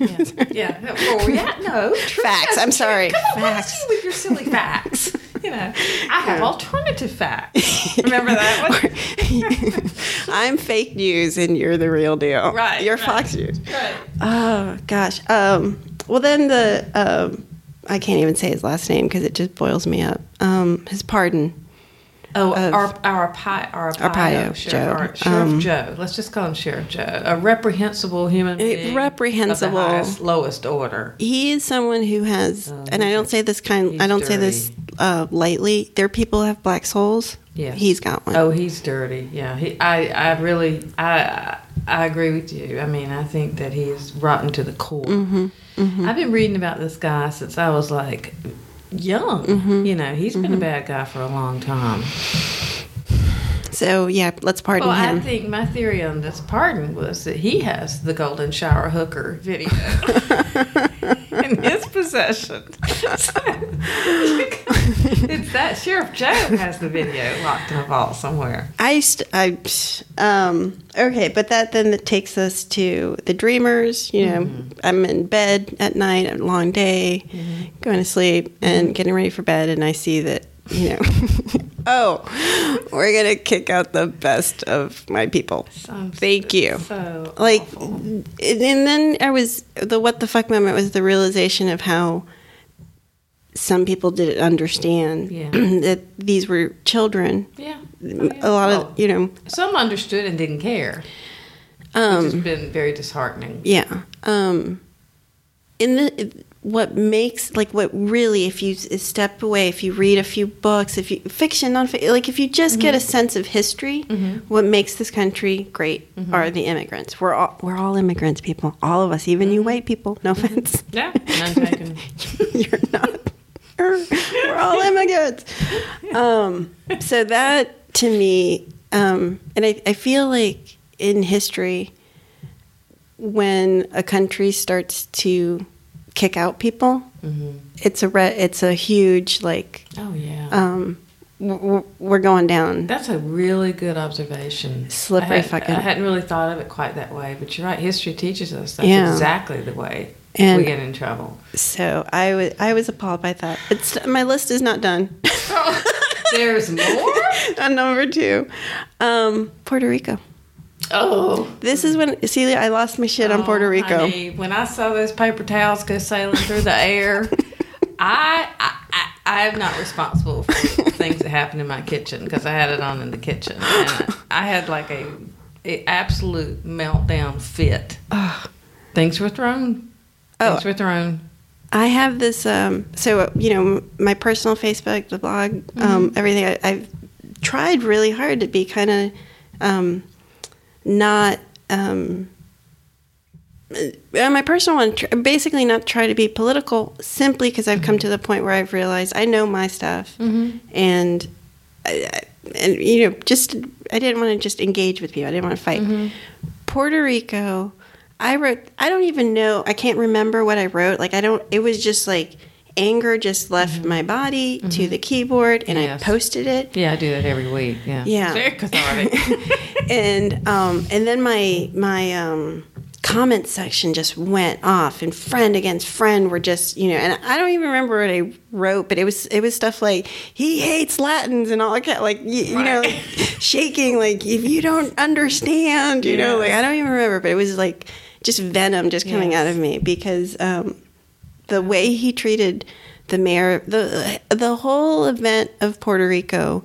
Yeah, yeah. Oh, yeah. No. Facts, I'm sorry. Come on, Facts. you with your silly facts? You know, I have alternative facts. Remember that one? I'm fake news and you're the real deal Right, you're right. Fox News right. oh gosh um well then the um I can't even say his last name because it just boils me up um his pardon Oh, our our Arpaio, Arpaio, Sheriff, Joe. our- Sheriff Um, Joe. Let's just call him Sheriff Joe. A reprehensible human being. reprehensible. Highest, lowest order. he is someone who has Oh, and I don't say this kind I don't say this uh, lightly there are people who have black souls Yes. he's got one Oh, he's dirty. Yeah, he. I. I really. I. I agree with you. I mean, I think that he is rotten to the core. Mm-hmm, I've been reading about this guy since I was like young. Mm-hmm, You know, he's been a bad guy for a long time. so yeah let's pardon Well, I think my theory on this pardon was that he has the golden shower hooker video in his possession. it's that Sheriff Joe has the video locked in a vault somewhere. I used to, I um okay, but that then that takes us to the dreamers. You know, I'm in bed at night, a long day, going to sleep, and getting ready for bed, and I see that you know oh, we're gonna kick out the best of my people. Thank you. So Like, awful. and then I was the what the fuck moment was the realization of how some people didn't understand Yeah. that these were children. yeah, A lot Well, of you know, some understood and didn't care. um, Which has been very disheartening. Yeah. Um in the what makes like what really if you step away if you read a few books if you fiction non like if you just get a sense of history what makes this country great are the immigrants. We're all we're all immigrants people. All of us even you white people. No offense. Yeah, you're not. We're we're all immigrants. Um so that to me um and I, I feel like in history when a country starts to kick out people hmm it's a re- it's a huge like Oh yeah. um we're, we're going down That's a really good observation. Slippery I, had, fucking- I hadn't really thought of it quite that way, but you're right. History teaches us that's Yeah. exactly the way And- we get in trouble. so i was i was appalled by that it's my list is not done There's more. on number two um puerto rico Oh, this is when celia i lost my shit on Oh, puerto rico honey, when I saw those paper towels go sailing through the air, I, I I I am not responsible for things that happen in my kitchen because I had it on in the kitchen, and I had like a, a absolute meltdown fit. Things were thrown. Oh. Things were thrown. I have this, um, so, you know, my personal Facebook, the blog, um, everything. I, I've tried really hard to be kind of um, not, um, uh, my personal one, basically not try to be political simply because I've come to the point where I've realized I know my stuff and, I, I- and, you know, just, I didn't want to just engage with people. I didn't want to fight. Puerto Rico, I wrote, I don't even know, I can't remember what I wrote. Like, I don't, it was just like anger just left my body to the keyboard and Yes. I posted it. Yeah, I do that every week. Yeah, Yeah. very cathartic. and um, and then my my um, comment section just went off, and friend against friend were just you know, and I don't even remember what I wrote, but it was it was stuff like he hates Latins and all that, kind- like you, you know, like, shaking like if you don't understand, you know, like I don't even remember, but it was like just venom just coming Yes. out of me because um, the way he treated the mayor, the the whole event of Puerto Rico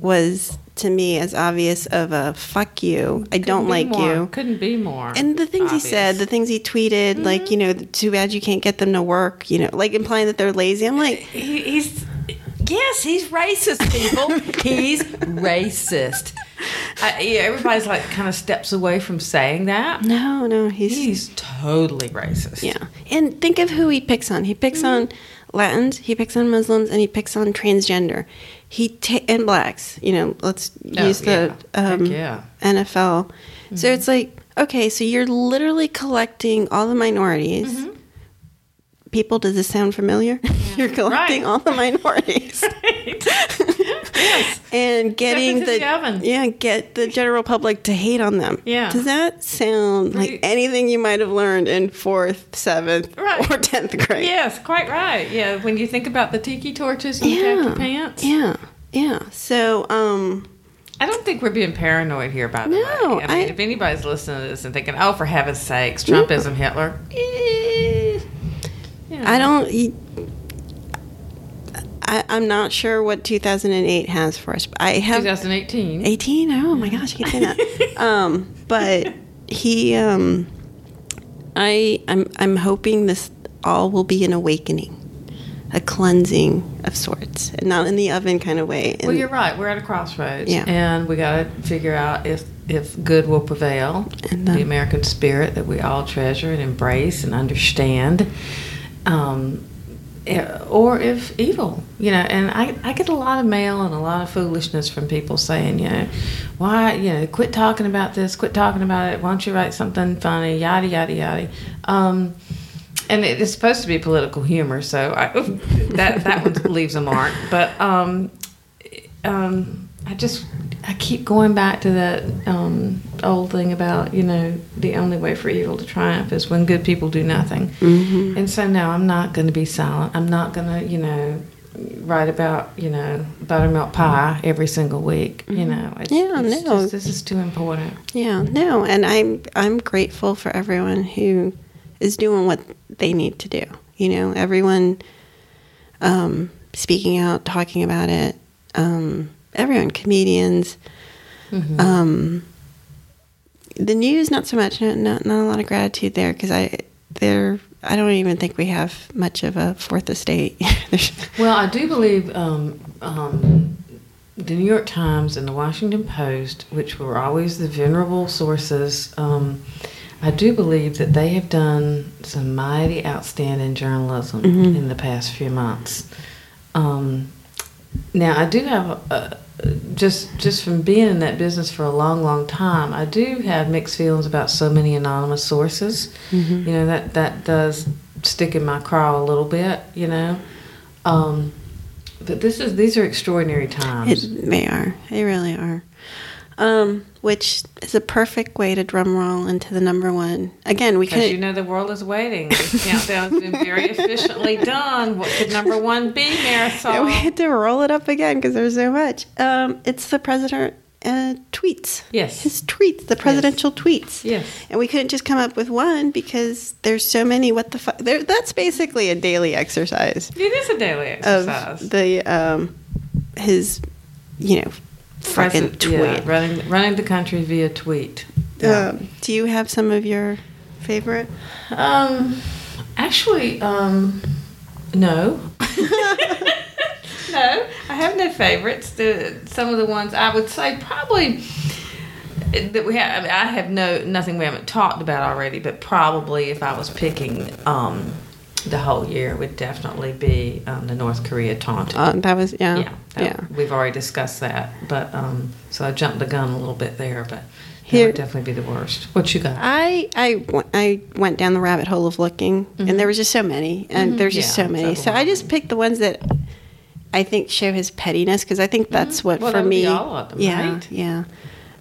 was to me as obvious of a fuck you. I don't Couldn't like more- you. Couldn't be more. And the things obvious. he said, the things he tweeted, mm-hmm. like you know, too bad you can't get them to work. You know, like implying that they're lazy. I'm like, He, he's yes, he's racist, people. he's racist. I, yeah, everybody's like kind of steps away from saying that. no, no, he's, He's totally racist. yeah. And think of who he picks on. He picks on Latins, he picks on Muslims, and he picks on transgender. He ta- and blacks. You know, let's Oh, use the yeah. Heck um, yeah. NFL. So it's like, okay, so you're literally collecting all the minorities. Mm-hmm. People, does this sound familiar? you're collecting Right. all the minorities yes. and getting the, the yeah, get the general public to hate on them. Yeah. Does that sound like anything you might have learned in fourth, seventh, Right. or tenth grade? Yes, quite right. Yeah, when you think about the tiki torches and Yeah. khaki pants. Yeah. Yeah. So, um, I don't think we're being paranoid here, by the No, way. I mean, I- if anybody's listening to this and thinking, "Oh, for heaven's sakes, Trump isn't Hitler," eh, you know. I don't. y- I, I'm not sure what 2008 has for us. But I have 2018. 18. Oh my gosh, I saying that. um, but he, um, I, I'm, I'm hoping this all will be an awakening, a cleansing of sorts, and not in the oven kind of way. And Well, you're right. We're at a crossroads, Yeah. and we got to figure out if if good will prevail, And, the American spirit that we all treasure and embrace and understand, um, or if evil. You know, and I I get a lot of mail and a lot of foolishness from people saying, you know, why you know, quit talking about this, quit talking about it. Why don't you write something funny? Yada yada yada. Um, and it is supposed to be political humor, so I, that that one leaves a mark. But um, um, I just I keep going back to that um, old thing about you know the only way for evil to triumph is when good people do nothing. And so no, I'm not going to be silent. I'm not going to you know write about you know buttermilk pie every single week. You know, it's, Yeah, it's no. just- this is too important. Yeah, no, and I'm I'm grateful for everyone who is doing what they need to do. You know, everyone um, speaking out, talking about it. Um, everyone, comedians. Um, the news, not so much. Not not, not a lot of gratitude there because I there. I don't even think we have much of a fourth estate. Well, I do believe um, um, the New York Times and the Washington Post, which were always the venerable sources, um, I do believe that they have done some mighty outstanding journalism in the past few months. Um, now, I do have a, just just from being in that business for a long, long time, I do have mixed feelings about so many anonymous sources. You know that that does stick in my craw a little bit. You know, um, but this is these are extraordinary times. It, they are. They really are. Um, which is a perfect way to drum roll into the number one. Again, we Because can you know the world is waiting. The countdown has been very efficiently done. What could number one be, Marisol? we had to roll it up again because there's so much. Um, it's the president uh, tweets. Yes. his tweets, the presidential tweets. Yes. and we couldn't just come up with one because there's so many. What the fuck? That's basically a daily exercise It is a daily exercise. of exercise. the um, his, you know, fucking President- tweet. yeah, running running the country via tweet. Yeah. Um, do you have some of your favorite? Um, actually, um, no. no, I have no favorites. The some of the ones I would say probably that we have. I, mean, I have no nothing we haven't talked about already, but probably if I was picking um, the whole year, would definitely be um, the North Korea taunting. Uh, that was yeah, yeah, that- yeah. We've already discussed that, but um, so I jumped the gun a little bit there, but. That Here- would definitely be the worst. What you got? I I, I went down the rabbit hole of looking, and there was just so many, and there's just Mm-hmm. Yeah, so many. So I just picked the ones that I think show his pettiness because I think that's what Mm-hmm. Well, for me. be all of them, yeah, right? yeah.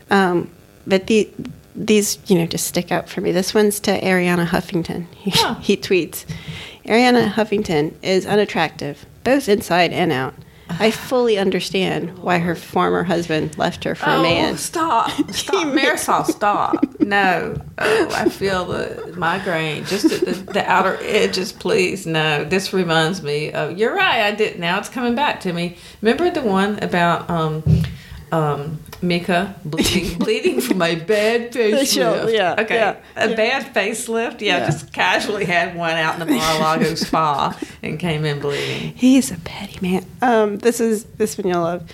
Um, but the these you know just stick out for me. This one's to Arianna Huffington. He, Huh. he tweets, Arianna Huffington is unattractive, both inside and out. I fully understand why her former husband left her for a man. Oh, stop. Stop. Marisol, stop. No. Oh, I feel the migraine just at the, the outer edges, please. No. This reminds me of, you're right, I did. Now it's coming back to me. Remember the one about um, um, Mika bleeding, bleeding from a bad Sure, facelift? yeah, Okay. yeah, a yeah. bad facelift? Yeah, Yeah. just casually had one out in the Mar-a-Lago spa and came in bleeding. He's a petty man. Um, this is this one you'll love.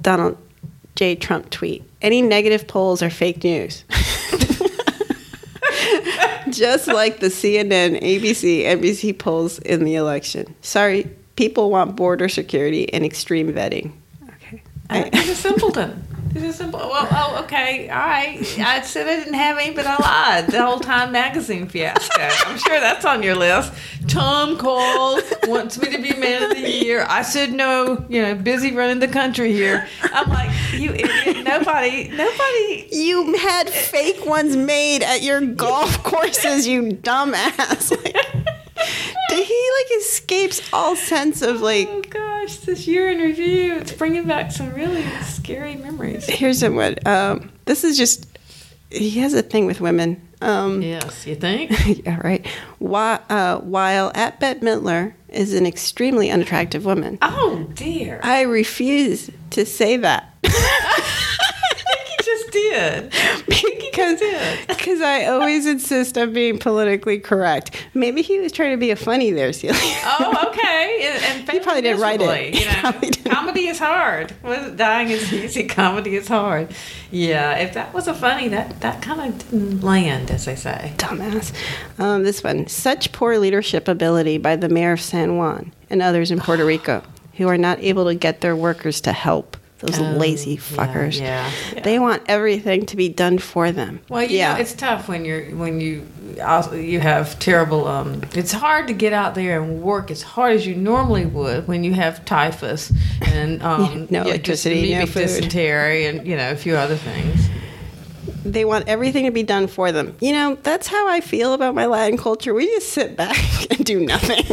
Donald J. Trump tweet: Any negative polls are fake news. Just like the CNN, ABC, NBC polls in the election. Sorry, people want border security and extreme vetting. I, he's a simpleton. He's a simple. Well, oh, okay, all right. I said I didn't have any, but I lied. The whole Time Magazine fiasco. I'm sure that's on your list. Tom called, wants me to be man of the year. I said no. You know, busy running the country here. I'm like, you idiot. Nobody, nobody. you had fake ones made at your golf courses, you dumbass. Like, he like escapes all sense of like Oh gosh, this year in review, it's bringing back some really scary memories. Here's a one. Um, this is just he has a thing with women. Um, Yes, you think? yeah, right. While, uh, while at Bette Midler is an extremely unattractive woman, Oh dear. I refuse to say that I think you just did. because because I always insist on being politically correct. Maybe he was trying to be a funny there, Celia. Oh, okay. And, and He probably didn't write it. You know, comedy is hard. Dying is easy. Comedy is hard. Yeah, if that was a funny, that that kind of didn't land, as they say. Dumbass. Um, this one. Such poor leadership ability by the mayor of San Juan and others in Puerto Rico who are not able to get their workers to help. Those Oh, lazy fuckers. yeah, yeah. They want everything to be done for them. Well, you yeah. know, it's tough when you're when you also, you have terrible. Um, it's hard to get out there and work as hard as you normally would when you have typhus and um, no electricity, no food. dysentery, and you know a few other things. they want everything to be done for them. You know, that's how I feel about my Latin culture. We just sit back and do nothing.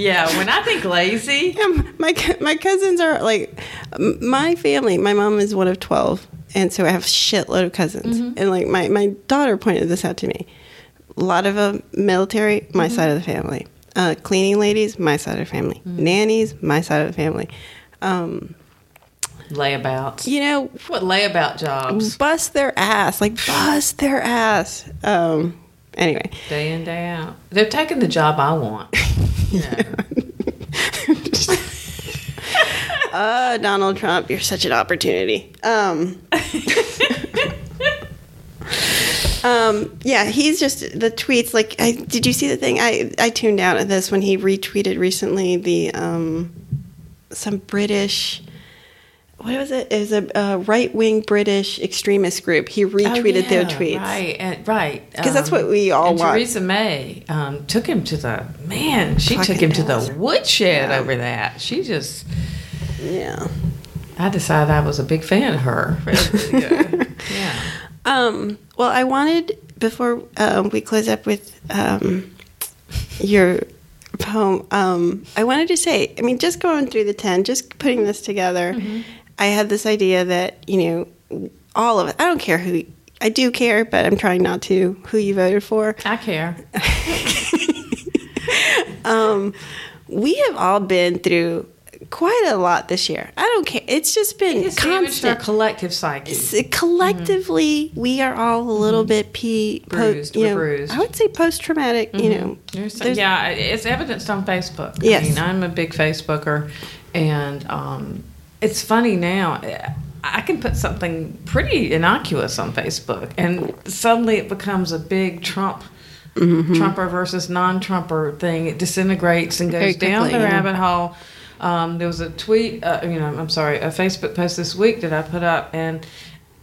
Yeah, when I think lazy, Yeah, my my cousins are like my family. My mom is one of twelve, and so I have a shitload of cousins. And like my my daughter pointed this out to me. A lot of uh, military, my side of the family. Uh, cleaning ladies, my side of the family. Nannies, my side of the family. Um, layabouts. you know, What layabout jobs? bust their ass, like bust their ass. Um, anyway, Day in, day out. They're taking the job I want. Yeah. uh, Donald Trump, you're such an opportunity. Um, um, yeah, he's just the tweets. Like, I, did you see the thing? I I tuned out of this when he retweeted recently the um, some British. What was it? It was a, uh right wing British extremist group. He retweeted their Oh, yeah, tweets. Right, and, right. 'Cause that's what we all and want. Theresa May um, took him to the man. She took him to the woodshed Yeah. over that. She just. Yeah. I decided I was a big fan of her. yeah. yeah. Um, well, I wanted before um, we close up with um, your poem. Um, I wanted to say, I mean, just going through the ten, just putting this together, I had this idea that you know, all of it. I don't care who. I do care, but I'm trying not to. Who you voted for? I care. Um, we have all been through quite a lot this year. I don't care. It's just been It's damaged our constant. collective psyche. Collectively we are all a little bit p po- Bruised, you know, bruised. i would say post-traumatic you know There's, there's- yeah, it's evidenced on Facebook. Yes. I mean, I'm a big Facebooker, and um, it's funny now. I can put something pretty innocuous on Facebook, and suddenly it becomes a big Trump. Mm-hmm. Trumper versus non-Trumper thing. It disintegrates and goes down the yeah. rabbit hole. Um, there was a tweet, uh, you know, I'm sorry, a Facebook post this week that I put up, and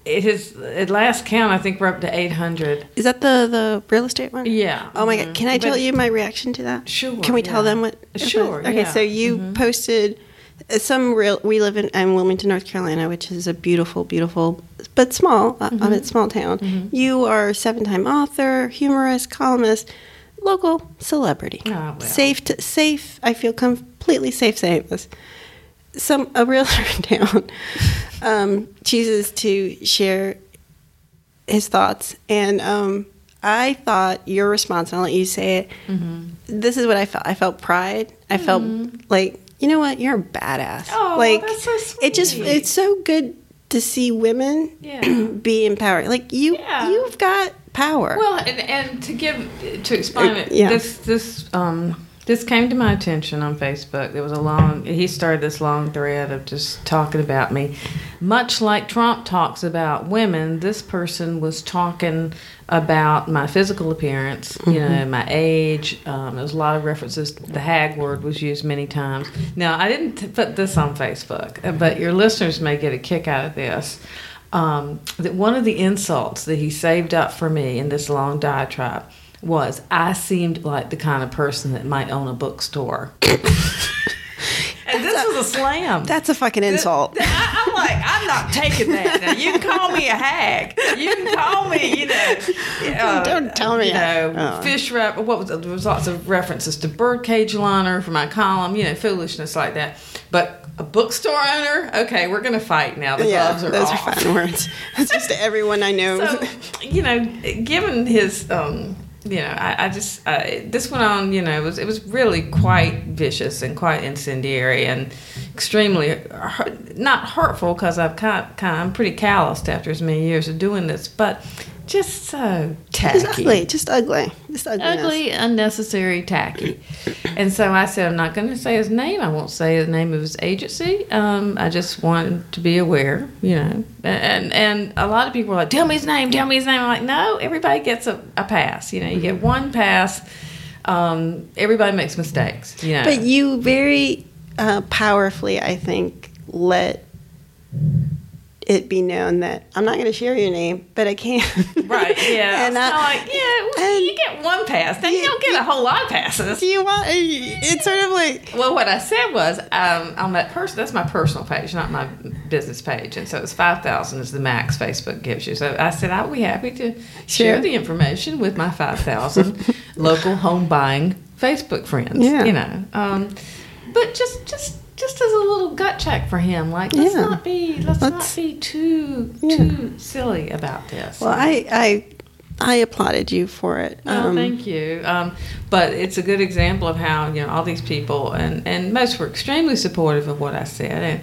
it is at last count, I think we're up to 800. is that the the real estate one Yeah. oh my mhm. god can i tell But- you my reaction to that Sure, can we tell them what Sure, okay yeah. Mm-hmm. so you posted uh, some real we live in, in wilmington north carolina which is a beautiful beautiful but small uh, Mm-hmm. on its small town you are a seven-time author humorist columnist local celebrity Oh, safe to, safe i feel completely safe saying this some a realtor in town um, chooses to share his thoughts, and um, I thought your response. And I'll let you say it. Mm-hmm. This is what I felt. I felt pride. I felt like you know what, you're a badass. Oh, like that's so sweet. it just it's so good to see women Yeah. be empowered. Like you, Yeah. you've got power. Well, and, and to give to explain Uh, it, yeah. this this um this came to my attention on Facebook. There was a long he started this long thread of just talking about me, much like Trump talks about women. This person was talking about my physical appearance, you know, Mm-hmm. my age. Um, there was a lot of references. The hag word was used many times. Now, I didn't t- put this on Facebook, uh, but your listeners may get a kick out of this um, that one of the insults that he saved up for me in this long diatribe was I seemed like the kind of person that might own a bookstore. and this was a slam. That's a fucking insult. I, I'm like, I'm not taking that. Now you can call me a hag. You can call me, you know. uh, Don't tell me You know, Oh. fish wrap. What was there was lots of references to birdcage liner for my column. You know, foolishness like that. But a bookstore owner. Okay, we're gonna fight now. The yeah, gloves are those off. are fine words. It's just everyone I know. So, you know, given his, um, you know, I, I just uh, this went on. You know, it was it was really quite vicious and quite incendiary and extremely hu- not hurtful because I've kind kind of I'm pretty calloused after as many years of doing this, but just so tacky just ugly, just ugly, just ugliness. ugly, unnecessary, tacky. And so I said, I'm not going to say his name. I won't say the name of his agency. Um, I just wanted to be aware, you know. And and a lot of people are like, tell me his name, tell me his name. I'm like, no, everybody gets a, a pass. You know, you get one pass. Um, everybody makes mistakes, you know. But you very uh, powerfully, I think, let it be known that I'm not going to share your name, but I can. right, yeah. and I, like, yeah, well, you get one pass. Then you don't get a whole lot of passes. do you want? It's sort of like Well, what I said was um, on that person. That's my personal page, not my business page, and so it's five thousand is the max Facebook gives you. So I said I would be happy to share the information with my five thousand local home buying Facebook friends. Yeah. You know, um, but just just just as a little gut check for him, like let's Yeah. not be let's, Let's- not be too Yeah. too silly about this. Well, I I I applauded you for it. Well, Um, thank you. Um, but it's a good example of how you know all these people, and and most were extremely supportive of what I said, and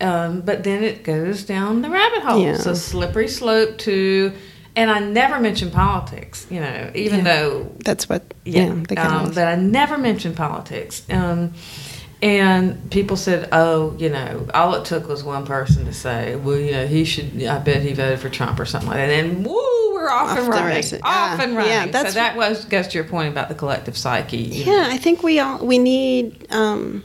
um, but then it goes down the rabbit hole. Yeah. It's a slippery slope to, and I never mention politics. You know, even though That's what. Yeah. yeah, um, but I never mentioned politics. Um, and people said, "Oh, you know, all it took was one person to say, well, you know, he should. I bet he voted for Trump or something like that." And then woo, we're off, Off and running, off Yeah, and running. yeah, that's- so that was goes to your point about the collective psyche. Yeah, know. I think we all we need. Um,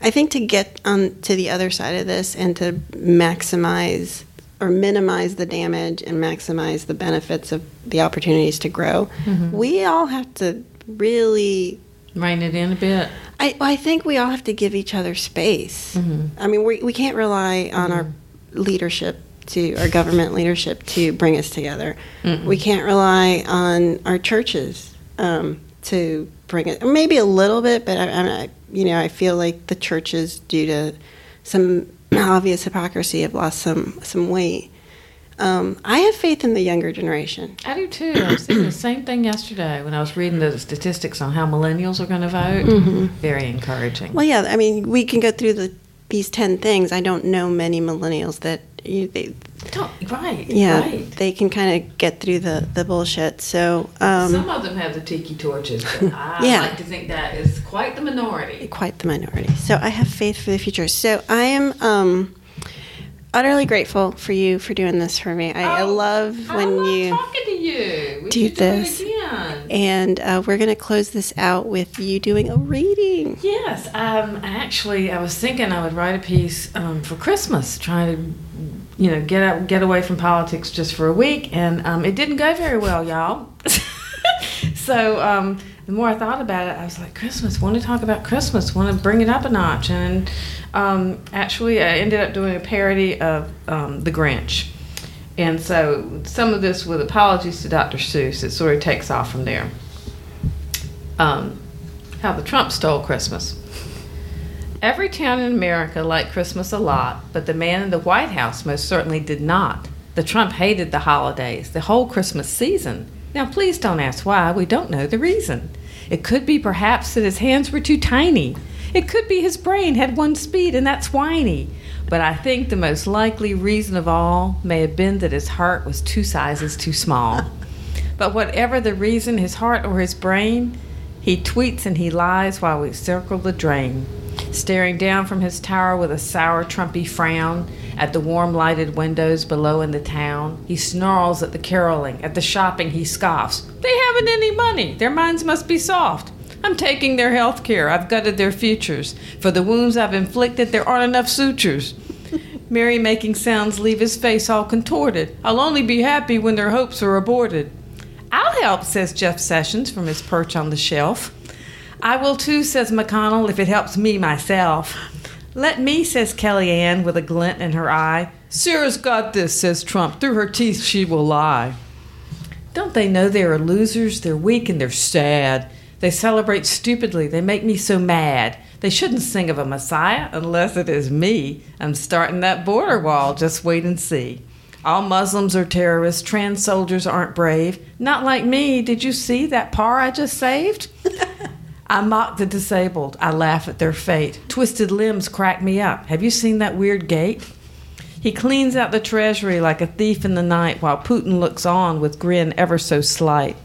I think to get on to the other side of this and to maximize or minimize the damage and maximize the benefits of the opportunities to grow, Mm-hmm. we all have to really. Rein it in a bit. I, I think we all have to give each other space. I mean, we, we can't rely on our leadership to our government leadership to bring us together. We can't rely on our churches um, to bring it. Maybe a little bit, but I, I, you know, I feel like the churches, due to some obvious hypocrisy, have lost some some weight. Um, I have faith in the younger generation. I do too. I was thinking the same thing yesterday when I was reading the statistics on how millennials are going to vote. Very encouraging. Well, yeah, I mean, we can go through the these ten things. I don't know many millennials that you, they, Don't- right. yeah, Right. they can kind of get through the the bullshit. So, um, Some of them have the tiki torches, but I Yeah. like to think that is quite the minority. quite the minority. So I have faith for the future. So I am um, utterly grateful for you for doing this for me. I, I Oh, love I when love you. talking to you. We do this. Do. And uh, we're going to close this out with you doing a reading. Yes, um, actually, I was thinking I would write a piece um, for Christmas, trying to, you know, get out, get away from politics just for a week, and um, it didn't go very well, y'all. so um, the more I thought about it, I was like, Christmas. Want to talk about Christmas? Want to bring it up a notch? And um, actually, I ended up doing a parody of um, The Grinch. And so some of this with apologies to Dr. Seuss, it sort of takes off from there. Um, how the Trump stole Christmas. Every town in America liked Christmas a lot, but the man in the White House most certainly did not. The Trump hated the holidays, the whole Christmas season. Now, please don't ask why, we don't know the reason. It could be perhaps that his hands were too tiny. It could be his brain had one speed and that's whiny. But I think the most likely reason of all may have been that his heart was two sizes too small. But whatever the reason, his heart or his brain, he tweets and he lies while we circle the drain. Staring down from his tower with a sour, Trumpy frown at the warm lighted windows below in the town, he snarls at the caroling, at the shopping he scoffs. They haven't any money, their minds must be soft. I'm taking their health care, I've gutted their futures. For the wounds I've inflicted, there aren't enough sutures. Merry making sounds leave his face all contorted. I'll only be happy when their hopes are aborted. I'll help, says Jeff Sessions from his perch on the shelf. I will too, says McConnell, if it helps me myself. Let me, says Kellyanne with a glint in her eye. Sarah's got this, says Trump. Through her teeth she will lie. Don't they know they are losers? They're weak and they're sad. They celebrate stupidly. They make me so mad. They shouldn't sing of a Messiah unless it is me. I'm starting that border wall. Just wait and see. All Muslims are terrorists. Trans soldiers aren't brave. Not like me. Did you see that par I just saved? I mock the disabled. I laugh at their fate. Twisted limbs crack me up. Have you seen that weird gait? He cleans out the treasury like a thief in the night while Putin looks on with grin ever so slight.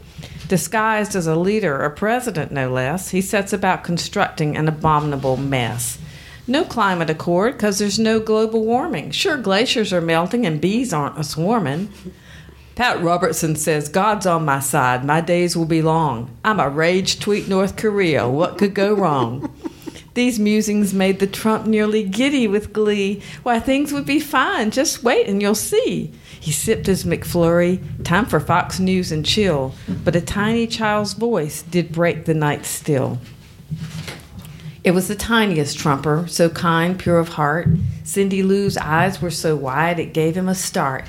Disguised as a leader, a president no less, he sets about constructing an abominable mess. No climate accord because there's no global warming. Sure, glaciers are melting and bees aren't a swarming. Pat Robertson says, God's on my side. My days will be long. I'm a rage tweet North Korea. What could go wrong? These musings made the Trump nearly giddy with glee. Why, things would be fine. Just wait and you'll see. He sipped his McFlurry. Time for Fox News and chill. But a tiny child's voice did break the night still. It was the tiniest trumper, so kind, pure of heart. Cindy Lou's eyes were so wide it gave him a start.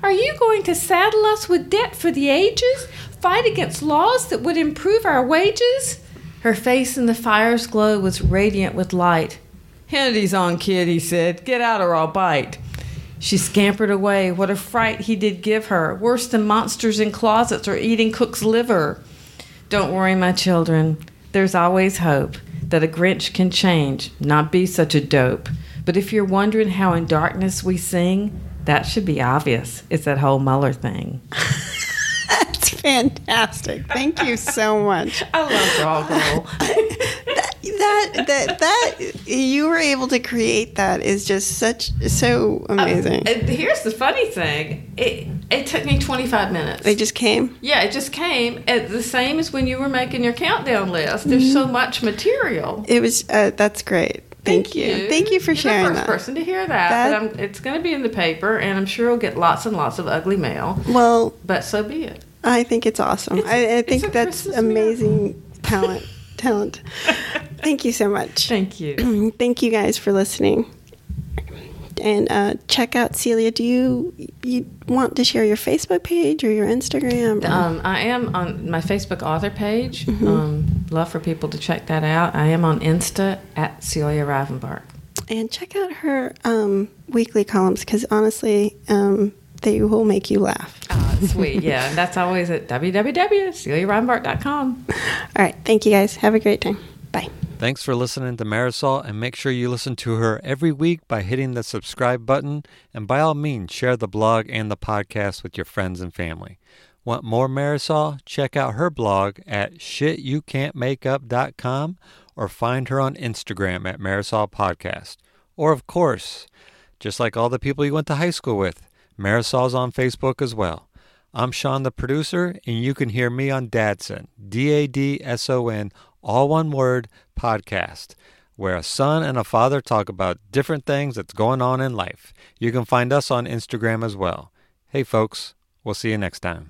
Are you going to saddle us with debt for the ages? Fight against laws that would improve our wages? Her face in the fire's glow was radiant with light. Hannity's on, kid, he said. Get out or I'll bite. She scampered away. What a fright he did give her, worse than monsters in closets or eating cook's liver. Don't worry, my children. There's always hope that a Grinch can change, not be such a dope. But if you're wondering how in darkness we sing, that should be obvious. It's that whole Mueller thing. That's fantastic. Thank you so much. I love Doggerel. that that that you were able to create that is just such so amazing. And here's the funny thing: it it took me 25 minutes. they just came. yeah, it just came at the same as when you were making your countdown list. There's so much material. It was uh, that's great. Thank, you. Thank you for You're sharing the first that. person to hear that. That- but I'm, it's going to be in the paper, and I'm sure we'll get lots and lots of ugly mail. Well, But so be it. I think it's awesome. It's- I, I think that's Christmas amazing talent. Talent. Thank you so much. Thank you. Thank you guys for listening. And uh, check out Celia. Do you you want to share your Facebook page or your Instagram? or- Um, I am on my Facebook author page. Mm-hmm. Um, love for people to check that out. I am on Insta at Celia Rivenbark. and check out her um, weekly columns because honestly, um, they will make you laugh. Ah, sweet. Yeah, and that's always at www.celiarivenbark.com. All right. Thank you guys. Have a great time. Bye. Thanks for listening to Marisol, and make sure you listen to her every week by hitting the subscribe button. And by all means, share the blog and the podcast with your friends and family. Want more Marisol? Check out her blog at shityoucan'tmakeup.com or find her on Instagram at Marisol Podcast. Or, of course, just like all the people you went to high school with, Marisol's on Facebook as well. I'm Sean, the producer, and you can hear me on Dadson, D A D S O N, all one word, podcast, where a son and a father talk about different things that's going on in life. You can find us on Instagram as well. Hey, folks, we'll see you next time.